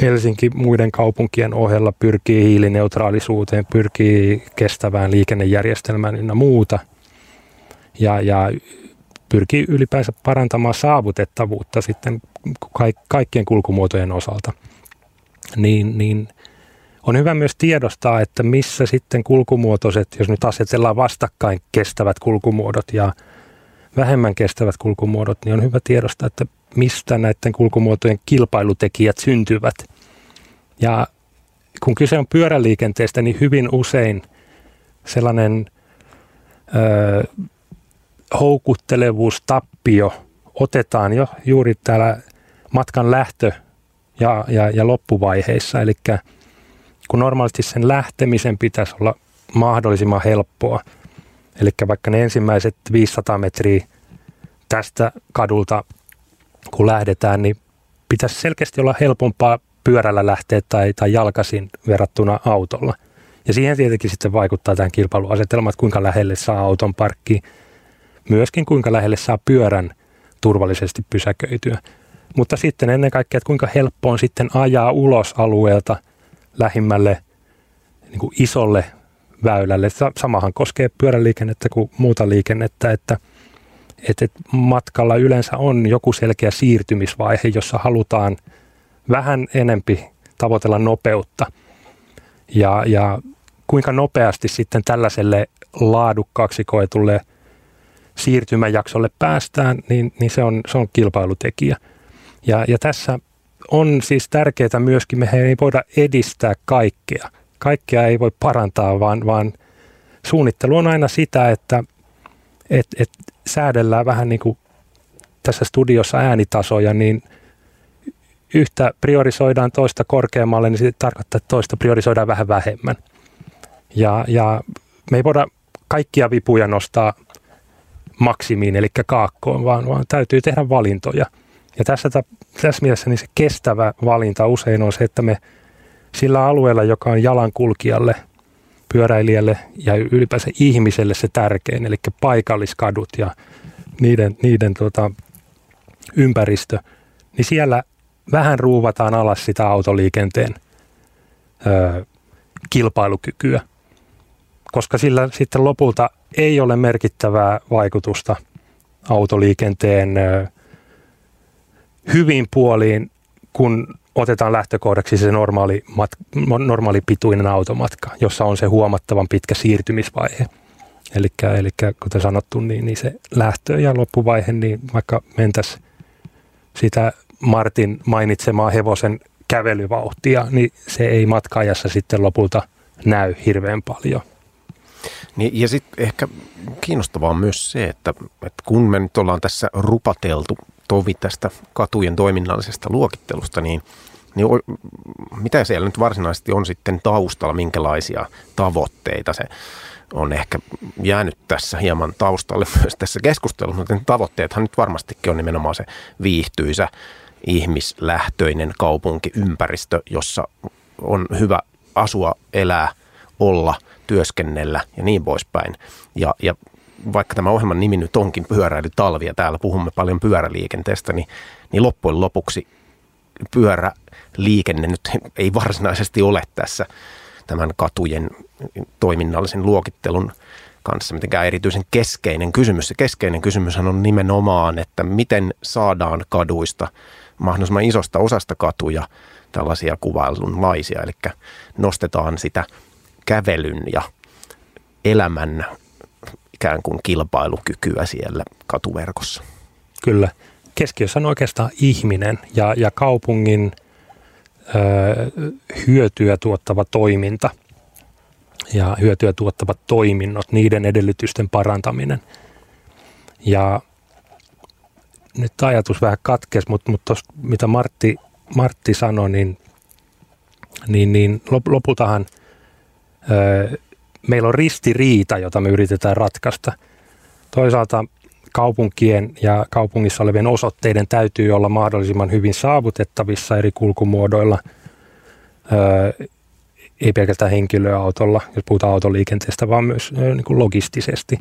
Helsinki muiden kaupunkien ohella pyrkii hiilineutraalisuuteen, pyrkii kestävään liikennejärjestelmään ynnä muuta. Ja, ja pyrkii ylipäänsä parantamaan saavutettavuutta sitten kaikkien kulkumuotojen osalta. Niin, niin on hyvä myös tiedostaa, että missä sitten kulkumuotoiset, jos nyt asetellaan vastakkain kestävät kulkumuodot ja vähemmän kestävät kulkumuodot, niin on hyvä tiedostaa, että mistä näiden kulkumuotojen kilpailutekijät syntyvät. Ja kun kyse on pyöräliikenteestä, niin hyvin usein sellainen ö, houkuttelevuustappio otetaan jo juuri täällä matkan lähtö- ja, ja, ja loppuvaiheissa. Eli kun normaalisti sen lähtemisen pitäisi olla mahdollisimman helppoa, eli vaikka ne ensimmäiset 500 metriä tästä kadulta, kun lähdetään, niin pitäisi selkeästi olla helpompaa pyörällä lähteä tai, tai jalkaisin verrattuna autolla. Ja siihen tietenkin sitten vaikuttaa tämän kilpailuasetelma, että kuinka lähelle saa auton parkki, myöskin kuinka lähelle saa pyörän turvallisesti pysäköityä. Mutta sitten ennen kaikkea, että kuinka helppo on sitten ajaa ulos alueelta lähimmälle niin kuin isolle väylälle. Samahan koskee pyöräliikennettä kuin muuta liikennettä, että, että matkalla yleensä on joku selkeä siirtymisvaihe, jossa halutaan vähän enempi tavoitella nopeutta. Ja, ja kuinka nopeasti sitten tällaiselle laadukkaaksi koetulle – siirtymäjaksolle päästään, niin, niin se, on, se on kilpailutekijä. Ja, ja tässä on siis tärkeää myöskin, me ei voida edistää kaikkea. Kaikkea ei voi parantaa, vaan, vaan suunnittelu on aina sitä, että et, et säädellään vähän niin kuin tässä studiossa äänitasoja, niin yhtä priorisoidaan toista korkeammalle, niin se tarkoittaa, että toista priorisoidaan vähän vähemmän. Ja, ja me ei voida kaikkia vipuja nostaa maksimiin, eli kaakkoon, vaan, vaan täytyy tehdä valintoja. Ja tässä, tässä mielessä niin se kestävä valinta usein on se, että me sillä alueella, joka on jalankulkijalle, pyöräilijälle ja ylipäänsä ihmiselle se tärkein, eli paikalliskadut ja niiden, niiden tota, ympäristö, niin siellä vähän ruuvataan alas sitä autoliikenteen ö, kilpailukykyä, koska sillä sitten lopulta ei ole merkittävää vaikutusta autoliikenteen hyvin puoliin, kun otetaan lähtökohdaksi se normaali, mat, normaali pituinen automatka, jossa on se huomattavan pitkä siirtymisvaihe. Eli kuten sanottu, niin, niin se lähtö- ja loppuvaihe, niin vaikka mentäisiin sitä Martin mainitsemaa hevosen kävelyvauhtia, niin se ei matkaajassa sitten lopulta näy hirveän paljon. Niin, ja sitten ehkä kiinnostavaa on myös se, että, että kun me nyt ollaan tässä rupateltu tovi tästä katujen toiminnallisesta luokittelusta, niin, niin mitä siellä nyt varsinaisesti on sitten taustalla, minkälaisia tavoitteita se on ehkä jäänyt tässä hieman taustalle myös tässä keskustelussa, mutta tavoitteethan nyt varmastikin on nimenomaan se viihtyisä ihmislähtöinen kaupunkiympäristö, jossa on hyvä asua, elää, olla – työskennellä ja niin poispäin. Ja, ja vaikka tämä ohjelman nimi nyt onkin pyöräilytalvi ja täällä puhumme paljon pyöräliikenteestä, niin, niin loppujen lopuksi pyöräliikenne nyt ei varsinaisesti ole tässä tämän katujen toiminnallisen luokittelun kanssa mitenkään erityisen keskeinen kysymys. Se keskeinen kysymys on nimenomaan, että miten saadaan kaduista mahdollisimman isosta osasta katuja tällaisia kuvailunlaisia, eli nostetaan sitä – kävelyn ja elämän ikään kuin kilpailukykyä siellä katuverkossa. kyllä. Keskiössä on oikeastaan ihminen ja, ja kaupungin ö, hyötyä tuottava toiminta ja hyötyä tuottavat toiminnot, niiden edellytysten parantaminen. Ja nyt ajatus vähän katkesi, mutta, mutta tos, mitä Martti, Martti sanoi, niin, niin, niin lopultahan ö, meillä on ristiriita, jota me yritetään ratkaista. Toisaalta kaupunkien ja kaupungissa olevien osoitteiden täytyy olla mahdollisimman hyvin saavutettavissa eri kulkumuodoilla, öö, ei pelkästään henkilöautolla, jos puhutaan autoliikenteestä, vaan myös öö, niin kuin logistisesti.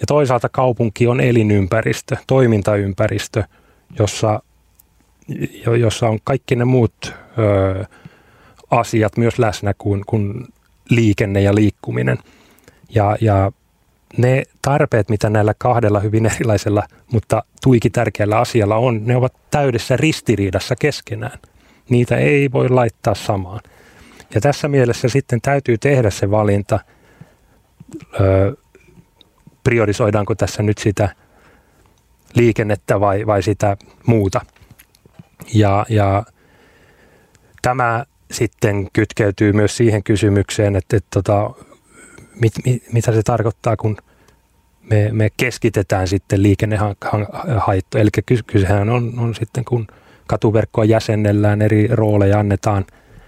Ja toisaalta kaupunki on elinympäristö, toimintaympäristö, jossa, jossa on kaikki ne muut öö, asiat myös läsnä kuin, kuin liikenne ja liikkuminen. Ja, ja ne tarpeet, mitä näillä kahdella hyvin erilaisella, mutta tuiki tärkeällä asialla on, ne ovat täydessä ristiriidassa keskenään. Niitä ei voi laittaa samaan. Ja tässä mielessä sitten täytyy tehdä se valinta, ö, priorisoidaanko tässä nyt sitä liikennettä vai, vai sitä muuta. Ja, ja tämä sitten kytkeytyy myös siihen kysymykseen, että, että tota, mit, mit, mitä se tarkoittaa, kun me, me keskitetään sitten liikennehaittoja. Eli kysehän on, on sitten, kun katuverkkoa jäsennellään, eri rooleja annetaan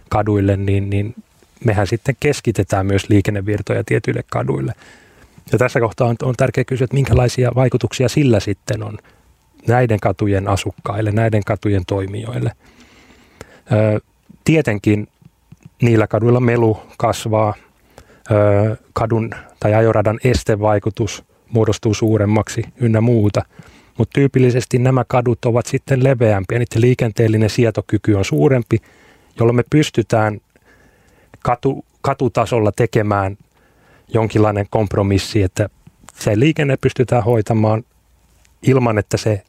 kaduille, niin, niin mehän sitten keskitetään myös liikennevirtoja tietyille kaduille. Ja tässä kohtaa on, on tärkeää kysyä, että minkälaisia vaikutuksia sillä sitten on näiden katujen asukkaille, näiden katujen toimijoille. Ö, tietenkin niillä kaduilla melu kasvaa, kadun tai ajoradan estevaikutus muodostuu suuremmaksi ynnä muuta. Mutta tyypillisesti nämä kadut ovat sitten leveämpiä, niiden liikenteellinen sietokyky on suurempi, jolloin me pystytään katu, katutasolla tekemään jonkinlainen kompromissi, että se liikenne pystytään hoitamaan ilman, että se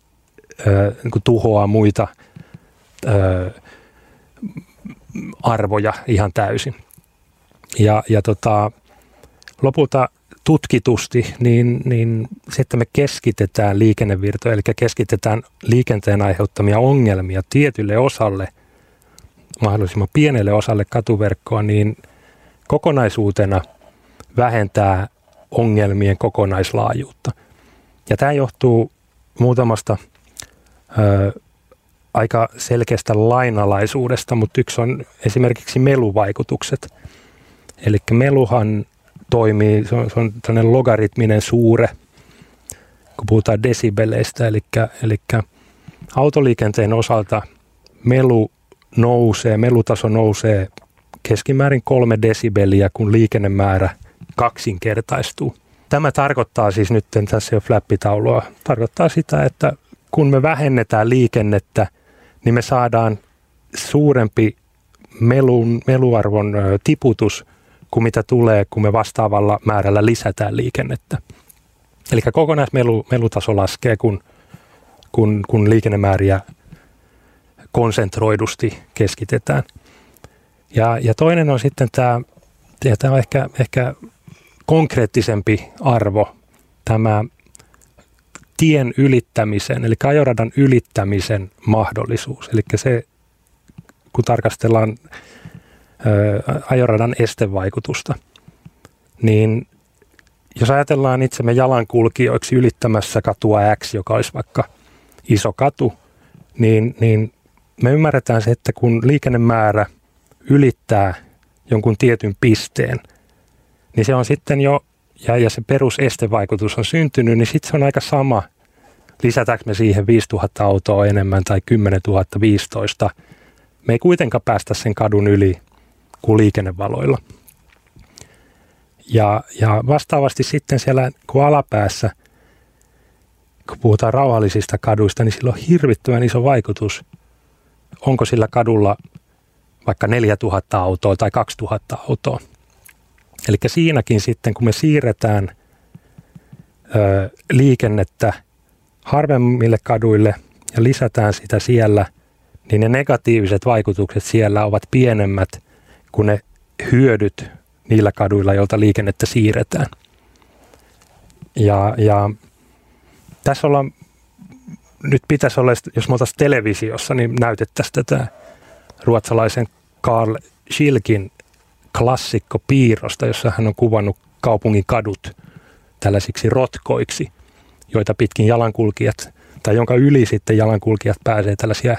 ö, niin tuhoaa muita ö, arvoja ihan täysin. Ja, ja tota, lopulta tutkitusti, niin, niin se, että me keskitetään liikennevirtoja, eli keskitetään liikenteen aiheuttamia ongelmia tietylle osalle, mahdollisimman pienelle osalle katuverkkoa, niin kokonaisuutena vähentää ongelmien kokonaislaajuutta. Ja tämä johtuu muutamasta ö, aika selkeästä lainalaisuudesta, mutta yksi on esimerkiksi meluvaikutukset. Eli meluhan toimii, se on, se on tällainen logaritminen suure, kun puhutaan desibeleistä, eli, eli autoliikenteen osalta melu nousee, melutaso nousee keskimäärin kolme desibeliä, kun liikennemäärä kaksinkertaistuu. Tämä tarkoittaa siis nyt, tässä jo flappitaulua, tarkoittaa sitä, että kun me vähennetään liikennettä, niin me saadaan suurempi melun, meluarvon tiputus kuin mitä tulee, kun me vastaavalla määrällä lisätään liikennettä. Eli kokonaismelutaso laskee, kun, kun, kun liikennemääriä konsentroidusti keskitetään. Ja, ja toinen on sitten tämä, ja tämä on ehkä, ehkä konkreettisempi arvo, tämä tien ylittämisen, eli ajoradan ylittämisen mahdollisuus. Eli se, kun tarkastellaan ajoradan estevaikutusta, niin jos ajatellaan itsemme jalankulkijoiksi ylittämässä katua X, joka olisi vaikka iso katu, niin, niin me ymmärretään se, että kun liikennemäärä ylittää jonkun tietyn pisteen, niin se on sitten jo, ja, ja se perusestevaikutus on syntynyt, niin sitten se on aika sama, lisätäänkö me siihen 5000 autoa enemmän tai 10 000, 15. Me ei kuitenkaan päästä sen kadun yli kuin liikennevaloilla. Ja, ja vastaavasti sitten siellä kun alapäässä, kun puhutaan rauhallisista kaduista, niin sillä on hirvittävän iso vaikutus, onko sillä kadulla vaikka 4000 autoa tai 2000 autoa. Eli siinäkin sitten, kun me siirretään ö, liikennettä harvemmille kaduille ja lisätään sitä siellä, niin ne negatiiviset vaikutukset siellä ovat pienemmät kuin ne hyödyt niillä kaduilla, joilta liikennettä siirretään. Ja, ja tässä ollaan nyt pitäisi olla, jos me oltaisiin televisiossa, niin näytettäisiin tätä ruotsalaisen Karl Schilkin klassikko piirrosta, jossa hän on kuvannut kaupungin kadut tällaisiksi rotkoiksi, joita pitkin jalankulkijat, tai jonka yli sitten jalankulkijat pääsee tällaisia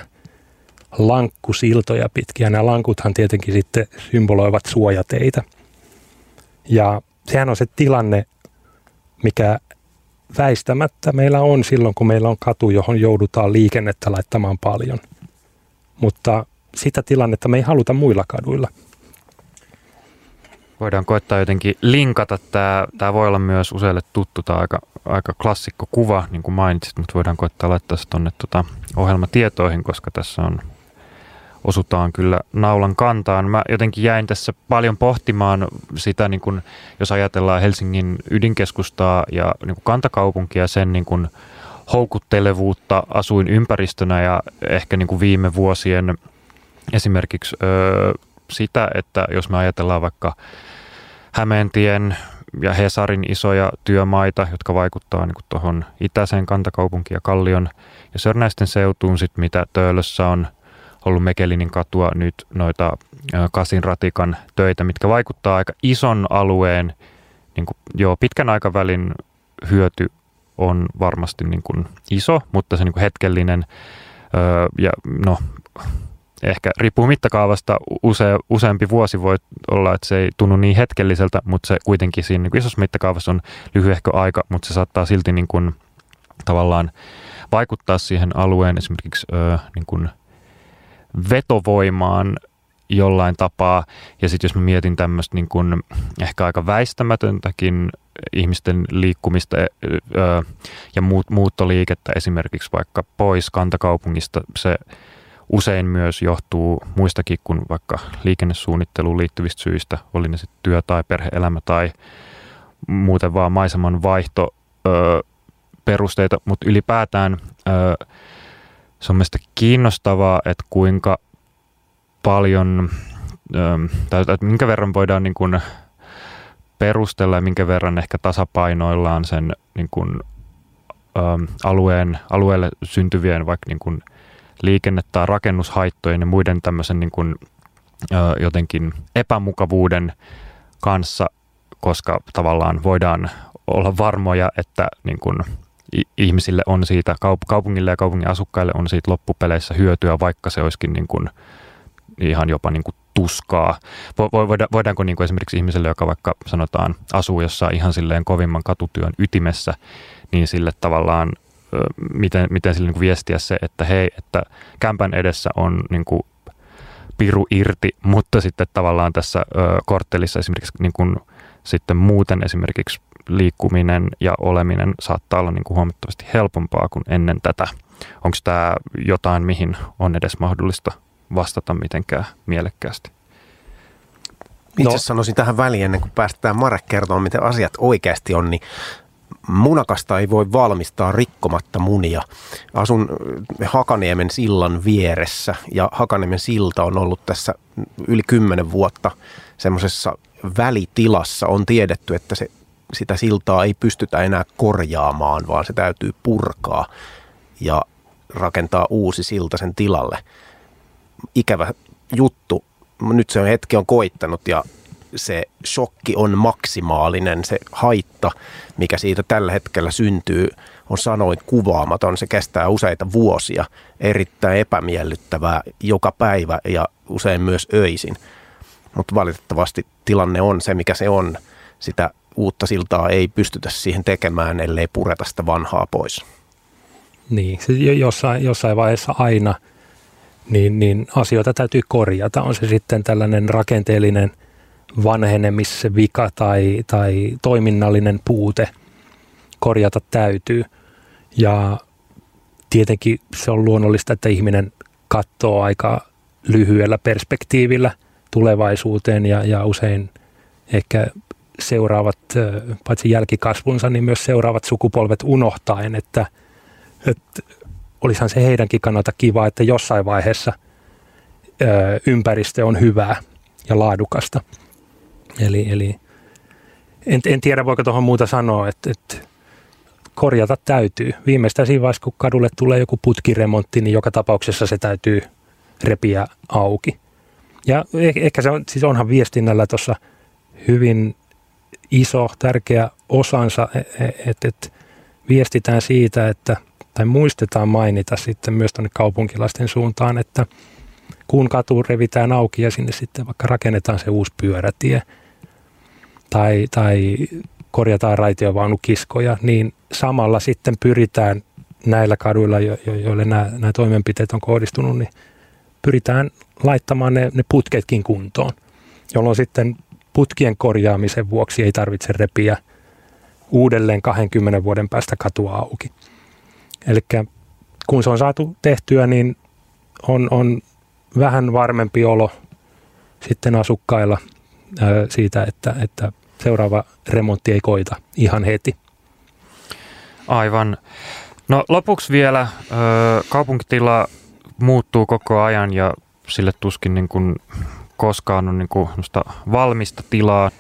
lankkusiltoja pitkin. Ja nämä lankuthan tietenkin sitten symboloivat suojateitä. Ja sehän on se tilanne, mikä väistämättä meillä on silloin, kun meillä on katu, johon joudutaan liikennettä laittamaan paljon. Mutta sitä tilannetta me ei haluta muilla kaduilla. Voidaan koettaa jotenkin linkata tämä. Tämä voi olla myös useille tuttu tai aika, aika klassikko kuva, niin kuin mainitsit, mutta voidaan koettaa laittaa se tuonne tuota ohjelmatietoihin, koska tässä on osutaan kyllä naulan kantaan. Mä jotenkin jäin tässä paljon pohtimaan sitä, niin kun, jos ajatellaan Helsingin ydinkeskustaa ja niin kun kantakaupunkia, sen niin kun houkuttelevuutta asuinympäristönä ja ehkä niin kuin viime vuosien esimerkiksi ö, sitä, että jos me ajatellaan vaikka Hämeentien ja Hesarin isoja työmaita, jotka vaikuttaa niin tuohon itäiseen kantakaupunkiin ja Kallion ja Sörnäisten seutuun, sit mitä Töölössä on ollut Mekelinin katua nyt noita kasin ratikan töitä, mitkä vaikuttaa aika ison alueen, niin kuin, joo, pitkän aikavälin hyöty on varmasti niin kuin iso, mutta se niin kuin hetkellinen öö, ja no ehkä riippuu mittakaavasta, use, useampi vuosi voi olla, että se ei tunnu niin hetkelliseltä, mutta se kuitenkin siinä niin isossa mittakaavassa on lyhyehkö aika, mutta se saattaa silti niin kuin, tavallaan vaikuttaa siihen alueen esimerkiksi öö, niin kuin vetovoimaan jollain tapaa. Ja sitten jos mä mietin tämmöistä niin kuin ehkä aika väistämätöntäkin ihmisten liikkumista öö, ja muut, muuttoliikettä esimerkiksi vaikka pois kantakaupungista, se usein myös johtuu muistakin kuin vaikka liikennesuunnitteluun liittyvistä syistä, oli ne sitten työ- tai perheelämä tai muuten vaan maiseman vaihto perusteita, mutta ylipäätään se on mielestäni kiinnostavaa, että kuinka paljon tai että minkä verran voidaan niin kuin perustella ja minkä verran ehkä tasapainoillaan sen niin kuin, alueen, alueelle syntyvien vaikka niin kuin liikenne- tai rakennushaittojen ja muiden tämmöisen niin kuin, jotenkin epämukavuuden kanssa, koska tavallaan voidaan olla varmoja, että niin kuin ihmisille on siitä, kaupungille ja kaupungin asukkaille on siitä loppupeleissä hyötyä, vaikka se olisikin niin kuin ihan jopa niin kuin tuskaa. Voidaanko niin kuin esimerkiksi ihmiselle, joka vaikka sanotaan asuu jossain ihan silleen kovimman katutyön ytimessä, niin sille tavallaan miten, miten sille niin kuin viestiä se, että hei, että kämpän edessä on niin kuin piru irti, mutta sitten tavallaan tässä ö, korttelissa esimerkiksi niin kuin, sitten muuten esimerkiksi liikkuminen ja oleminen saattaa olla niin kuin huomattavasti helpompaa kuin ennen tätä. Onko tämä jotain, mihin on edes mahdollista vastata mitenkään mielekkäästi? Itse no. sanoisin tähän väliin, ennen kuin päästään Marek kertomaan, miten asiat oikeasti on, niin munakasta ei voi valmistaa rikkomatta munia. Asun Hakaniemen sillan vieressä ja Hakaniemen silta on ollut tässä yli kymmenen vuotta semmoisessa välitilassa. On tiedetty, että se, sitä siltaa ei pystytä enää korjaamaan, vaan se täytyy purkaa ja rakentaa uusi silta sen tilalle. Ikävä juttu. Nyt se hetki on koittanut ja se shokki on maksimaalinen, se haitta, mikä siitä tällä hetkellä syntyy, on sanoin kuvaamaton. Se kestää useita vuosia, erittäin epämiellyttävää joka päivä ja usein myös öisin. Mutta valitettavasti tilanne on se, mikä se on. Sitä uutta siltaa ei pystytä siihen tekemään, ellei pureta sitä vanhaa pois. Niin, se jossain, jossain vaiheessa aina niin, niin asioita täytyy korjata. On se sitten tällainen rakenteellinen – vanhenemisvika tai, tai toiminnallinen puute korjata täytyy. Ja tietenkin se on luonnollista, että ihminen katsoo aika lyhyellä perspektiivillä tulevaisuuteen ja, ja usein ehkä seuraavat, paitsi jälkikasvunsa, niin myös seuraavat sukupolvet unohtaen, että, että olisihan se heidänkin kannalta kiva, että jossain vaiheessa ympäristö on hyvää ja laadukasta. Eli, eli en, en tiedä, voiko tuohon muuta sanoa, että, että korjata täytyy. Viimeistään siinä vaiheessa, kun kadulle tulee joku putkiremontti, niin joka tapauksessa se täytyy repiä auki. Ja eh, ehkä se on, siis onhan viestinnällä tuossa hyvin iso, tärkeä osansa, e, e, että et viestitään siitä, että, tai muistetaan mainita sitten myös tuonne kaupunkilaisten suuntaan, että kun katu revitään auki ja sinne sitten vaikka rakennetaan se uusi pyörätie tai, tai korjataan raitiovaunukiskoja, niin samalla sitten pyritään näillä kaduilla, jo, jo, joille nämä, nämä toimenpiteet on kohdistunut, niin pyritään laittamaan ne, ne putketkin kuntoon, jolloin sitten putkien korjaamisen vuoksi ei tarvitse repiä uudelleen 20 vuoden päästä katua auki. Eli kun se on saatu tehtyä, niin on, on vähän varmempi olo sitten asukkailla siitä, että, että seuraava remontti ei koita ihan heti. Aivan. No lopuksi vielä kaupunkitila muuttuu koko ajan ja sille tuskin niin kuin koskaan on niin kuin valmista tilaa.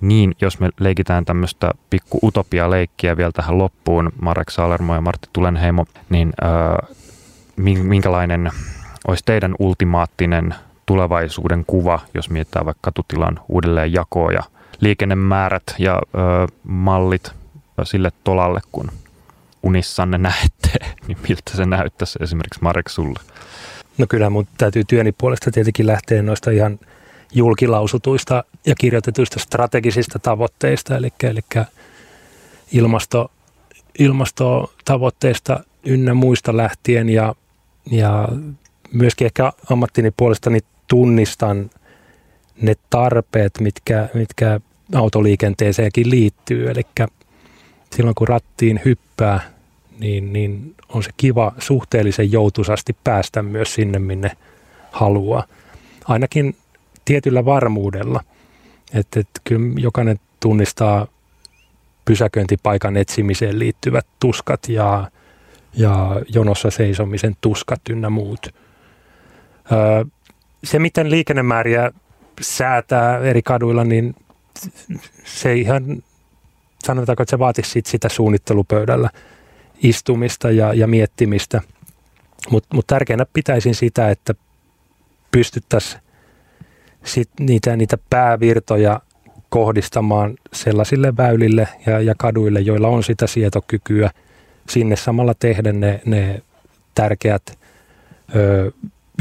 Niin, jos me leikitään tämmöistä pikku utopia-leikkiä vielä tähän loppuun, Marek Salermo ja Martti Tulenheimo, niin äh, minkälainen olisi teidän ultimaattinen tulevaisuuden kuva, jos mietitään vaikka katutilan uudelleenjakoa ja liikennemäärät ja ö, mallit sille tolalle, kun unissanne näette, niin miltä se näyttäisi esimerkiksi Marek sulle? No kyllä mun täytyy työni puolesta tietenkin lähteä noista ihan julkilausutuista ja kirjoitetuista strategisista tavoitteista, eli, eli ilmasto, ilmastotavoitteista ynnä muista lähtien ja, ja myöskin ehkä ammattini puolestani tunnistan ne tarpeet, mitkä, mitkä autoliikenteeseenkin liittyy. Eli silloin kun rattiin hyppää, niin, niin on se kiva suhteellisen joutusasti päästä myös sinne, minne haluaa. Ainakin tietyllä varmuudella. Että, että kyllä jokainen tunnistaa pysäköintipaikan etsimiseen liittyvät tuskat ja, ja jonossa seisomisen tuskat ynnä muut. Se, miten liikennemääriä säätää eri kaduilla, niin se ihan, sanotaanko, että se vaatisi sit sitä suunnittelupöydällä istumista ja, ja miettimistä. Mutta mut tärkeänä pitäisin sitä, että pystyttäisiin sit niitä, niitä päävirtoja kohdistamaan sellaisille väylille ja, ja kaduille, joilla on sitä sietokykyä, sinne samalla tehdä ne, ne tärkeät ö,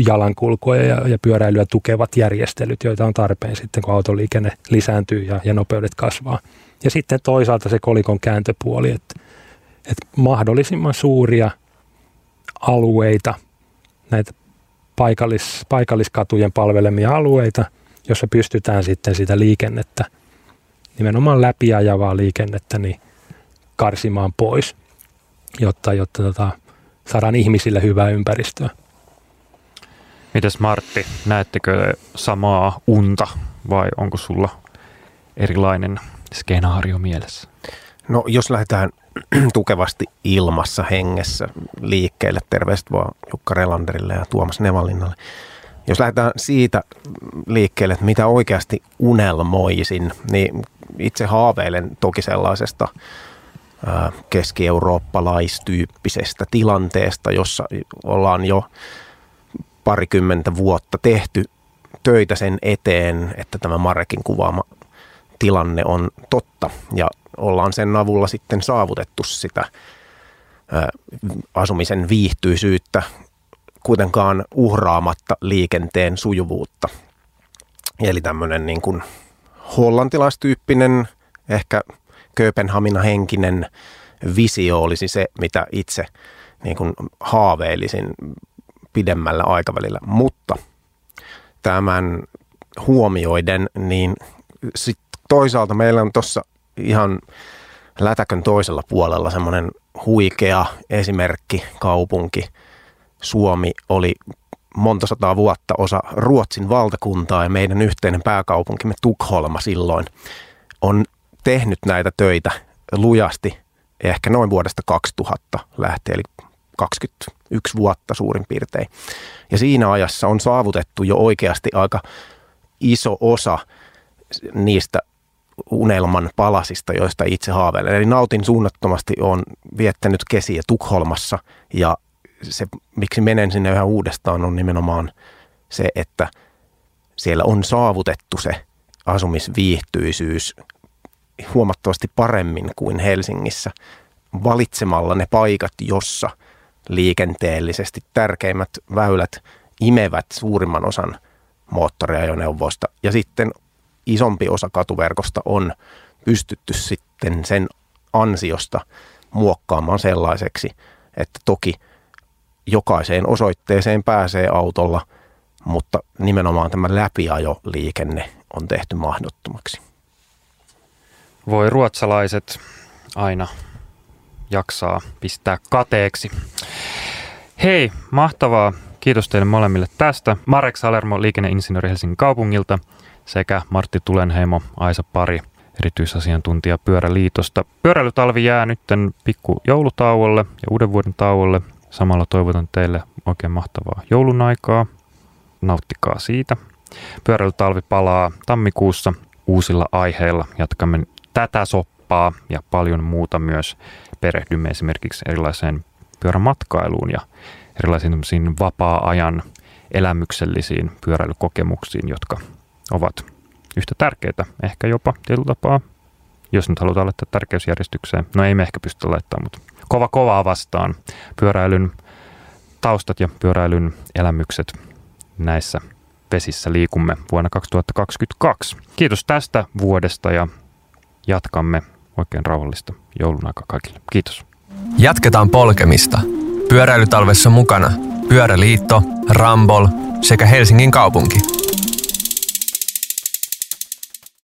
jalankulkua ja, ja pyöräilyä tukevat järjestelyt, joita on tarpeen sitten, kun autoliikenne lisääntyy ja, ja nopeudet kasvaa. Ja sitten toisaalta se kolikon kääntöpuoli, että, että mahdollisimman suuria alueita, näitä paikallis, paikalliskatujen palvelemia alueita, jossa pystytään sitten sitä liikennettä, nimenomaan läpiajavaa liikennettä, niin karsimaan pois, jotta, jotta tota, saadaan ihmisille hyvää ympäristöä. Mites Martti, näettekö samaa unta vai onko sulla erilainen skenaario mielessä? No jos lähdetään tukevasti ilmassa hengessä liikkeelle, terveiset vaan Jukka Relanderille ja Tuomas Nevalinnalle. Jos lähdetään siitä liikkeelle, että mitä oikeasti unelmoisin, niin itse haaveilen toki sellaisesta keski-eurooppalaistyyppisestä tilanteesta, jossa ollaan jo parikymmentä vuotta tehty töitä sen eteen, että tämä Marekin kuvaama tilanne on totta ja ollaan sen avulla sitten saavutettu sitä asumisen viihtyisyyttä kuitenkaan uhraamatta liikenteen sujuvuutta. Eli tämmöinen niin kuin hollantilaistyyppinen, ehkä Kööpenhamina henkinen visio olisi se, mitä itse niin kuin haaveilisin pidemmällä aikavälillä. Mutta tämän huomioiden, niin sit toisaalta meillä on tuossa ihan lätäkön toisella puolella semmoinen huikea esimerkki kaupunki. Suomi oli monta sataa vuotta osa Ruotsin valtakuntaa ja meidän yhteinen pääkaupunkimme Tukholma silloin on tehnyt näitä töitä lujasti ehkä noin vuodesta 2000 lähtien, eli 21 vuotta suurin piirtein. Ja siinä ajassa on saavutettu jo oikeasti aika iso osa niistä unelman palasista, joista itse haaveilen. Eli nautin suunnattomasti, on viettänyt kesiä Tukholmassa ja se, miksi menen sinne yhä uudestaan, on nimenomaan se, että siellä on saavutettu se asumisviihtyisyys huomattavasti paremmin kuin Helsingissä valitsemalla ne paikat, jossa liikenteellisesti tärkeimmät väylät imevät suurimman osan moottoriajoneuvoista. Ja sitten isompi osa katuverkosta on pystytty sitten sen ansiosta muokkaamaan sellaiseksi, että toki jokaiseen osoitteeseen pääsee autolla, mutta nimenomaan tämä läpiajoliikenne on tehty mahdottomaksi. Voi ruotsalaiset aina jaksaa pistää kateeksi. Hei, mahtavaa. Kiitos teille molemmille tästä. Marek Salermo, liikenneinsinööri Helsingin kaupungilta sekä Martti Tulenheimo, Aisa Pari, erityisasiantuntija Pyöräliitosta. Pyöräilytalvi jää nytten pikku joulutauolle ja uuden vuoden tauolle. Samalla toivotan teille oikein mahtavaa joulun aikaa. Nauttikaa siitä. Pyöräilytalvi palaa tammikuussa uusilla aiheilla. Jatkamme tätä soppaa ja paljon muuta myös. Perehdymme esimerkiksi erilaiseen pyörämatkailuun ja erilaisiin vapaa-ajan elämyksellisiin pyöräilykokemuksiin, jotka ovat yhtä tärkeitä, ehkä jopa tietyllä tapaa, jos nyt halutaan laittaa tärkeysjärjestykseen. No ei me ehkä pysty laittamaan, mutta kova kovaa vastaan pyöräilyn taustat ja pyöräilyn elämykset näissä vesissä liikumme vuonna 2022. Kiitos tästä vuodesta ja jatkamme oikein rauhallista joulun aikaa kaikille. Kiitos. Jatketaan polkemista. Pyöräilytalvessa mukana Pyöräliitto, Rambol sekä Helsingin kaupunki.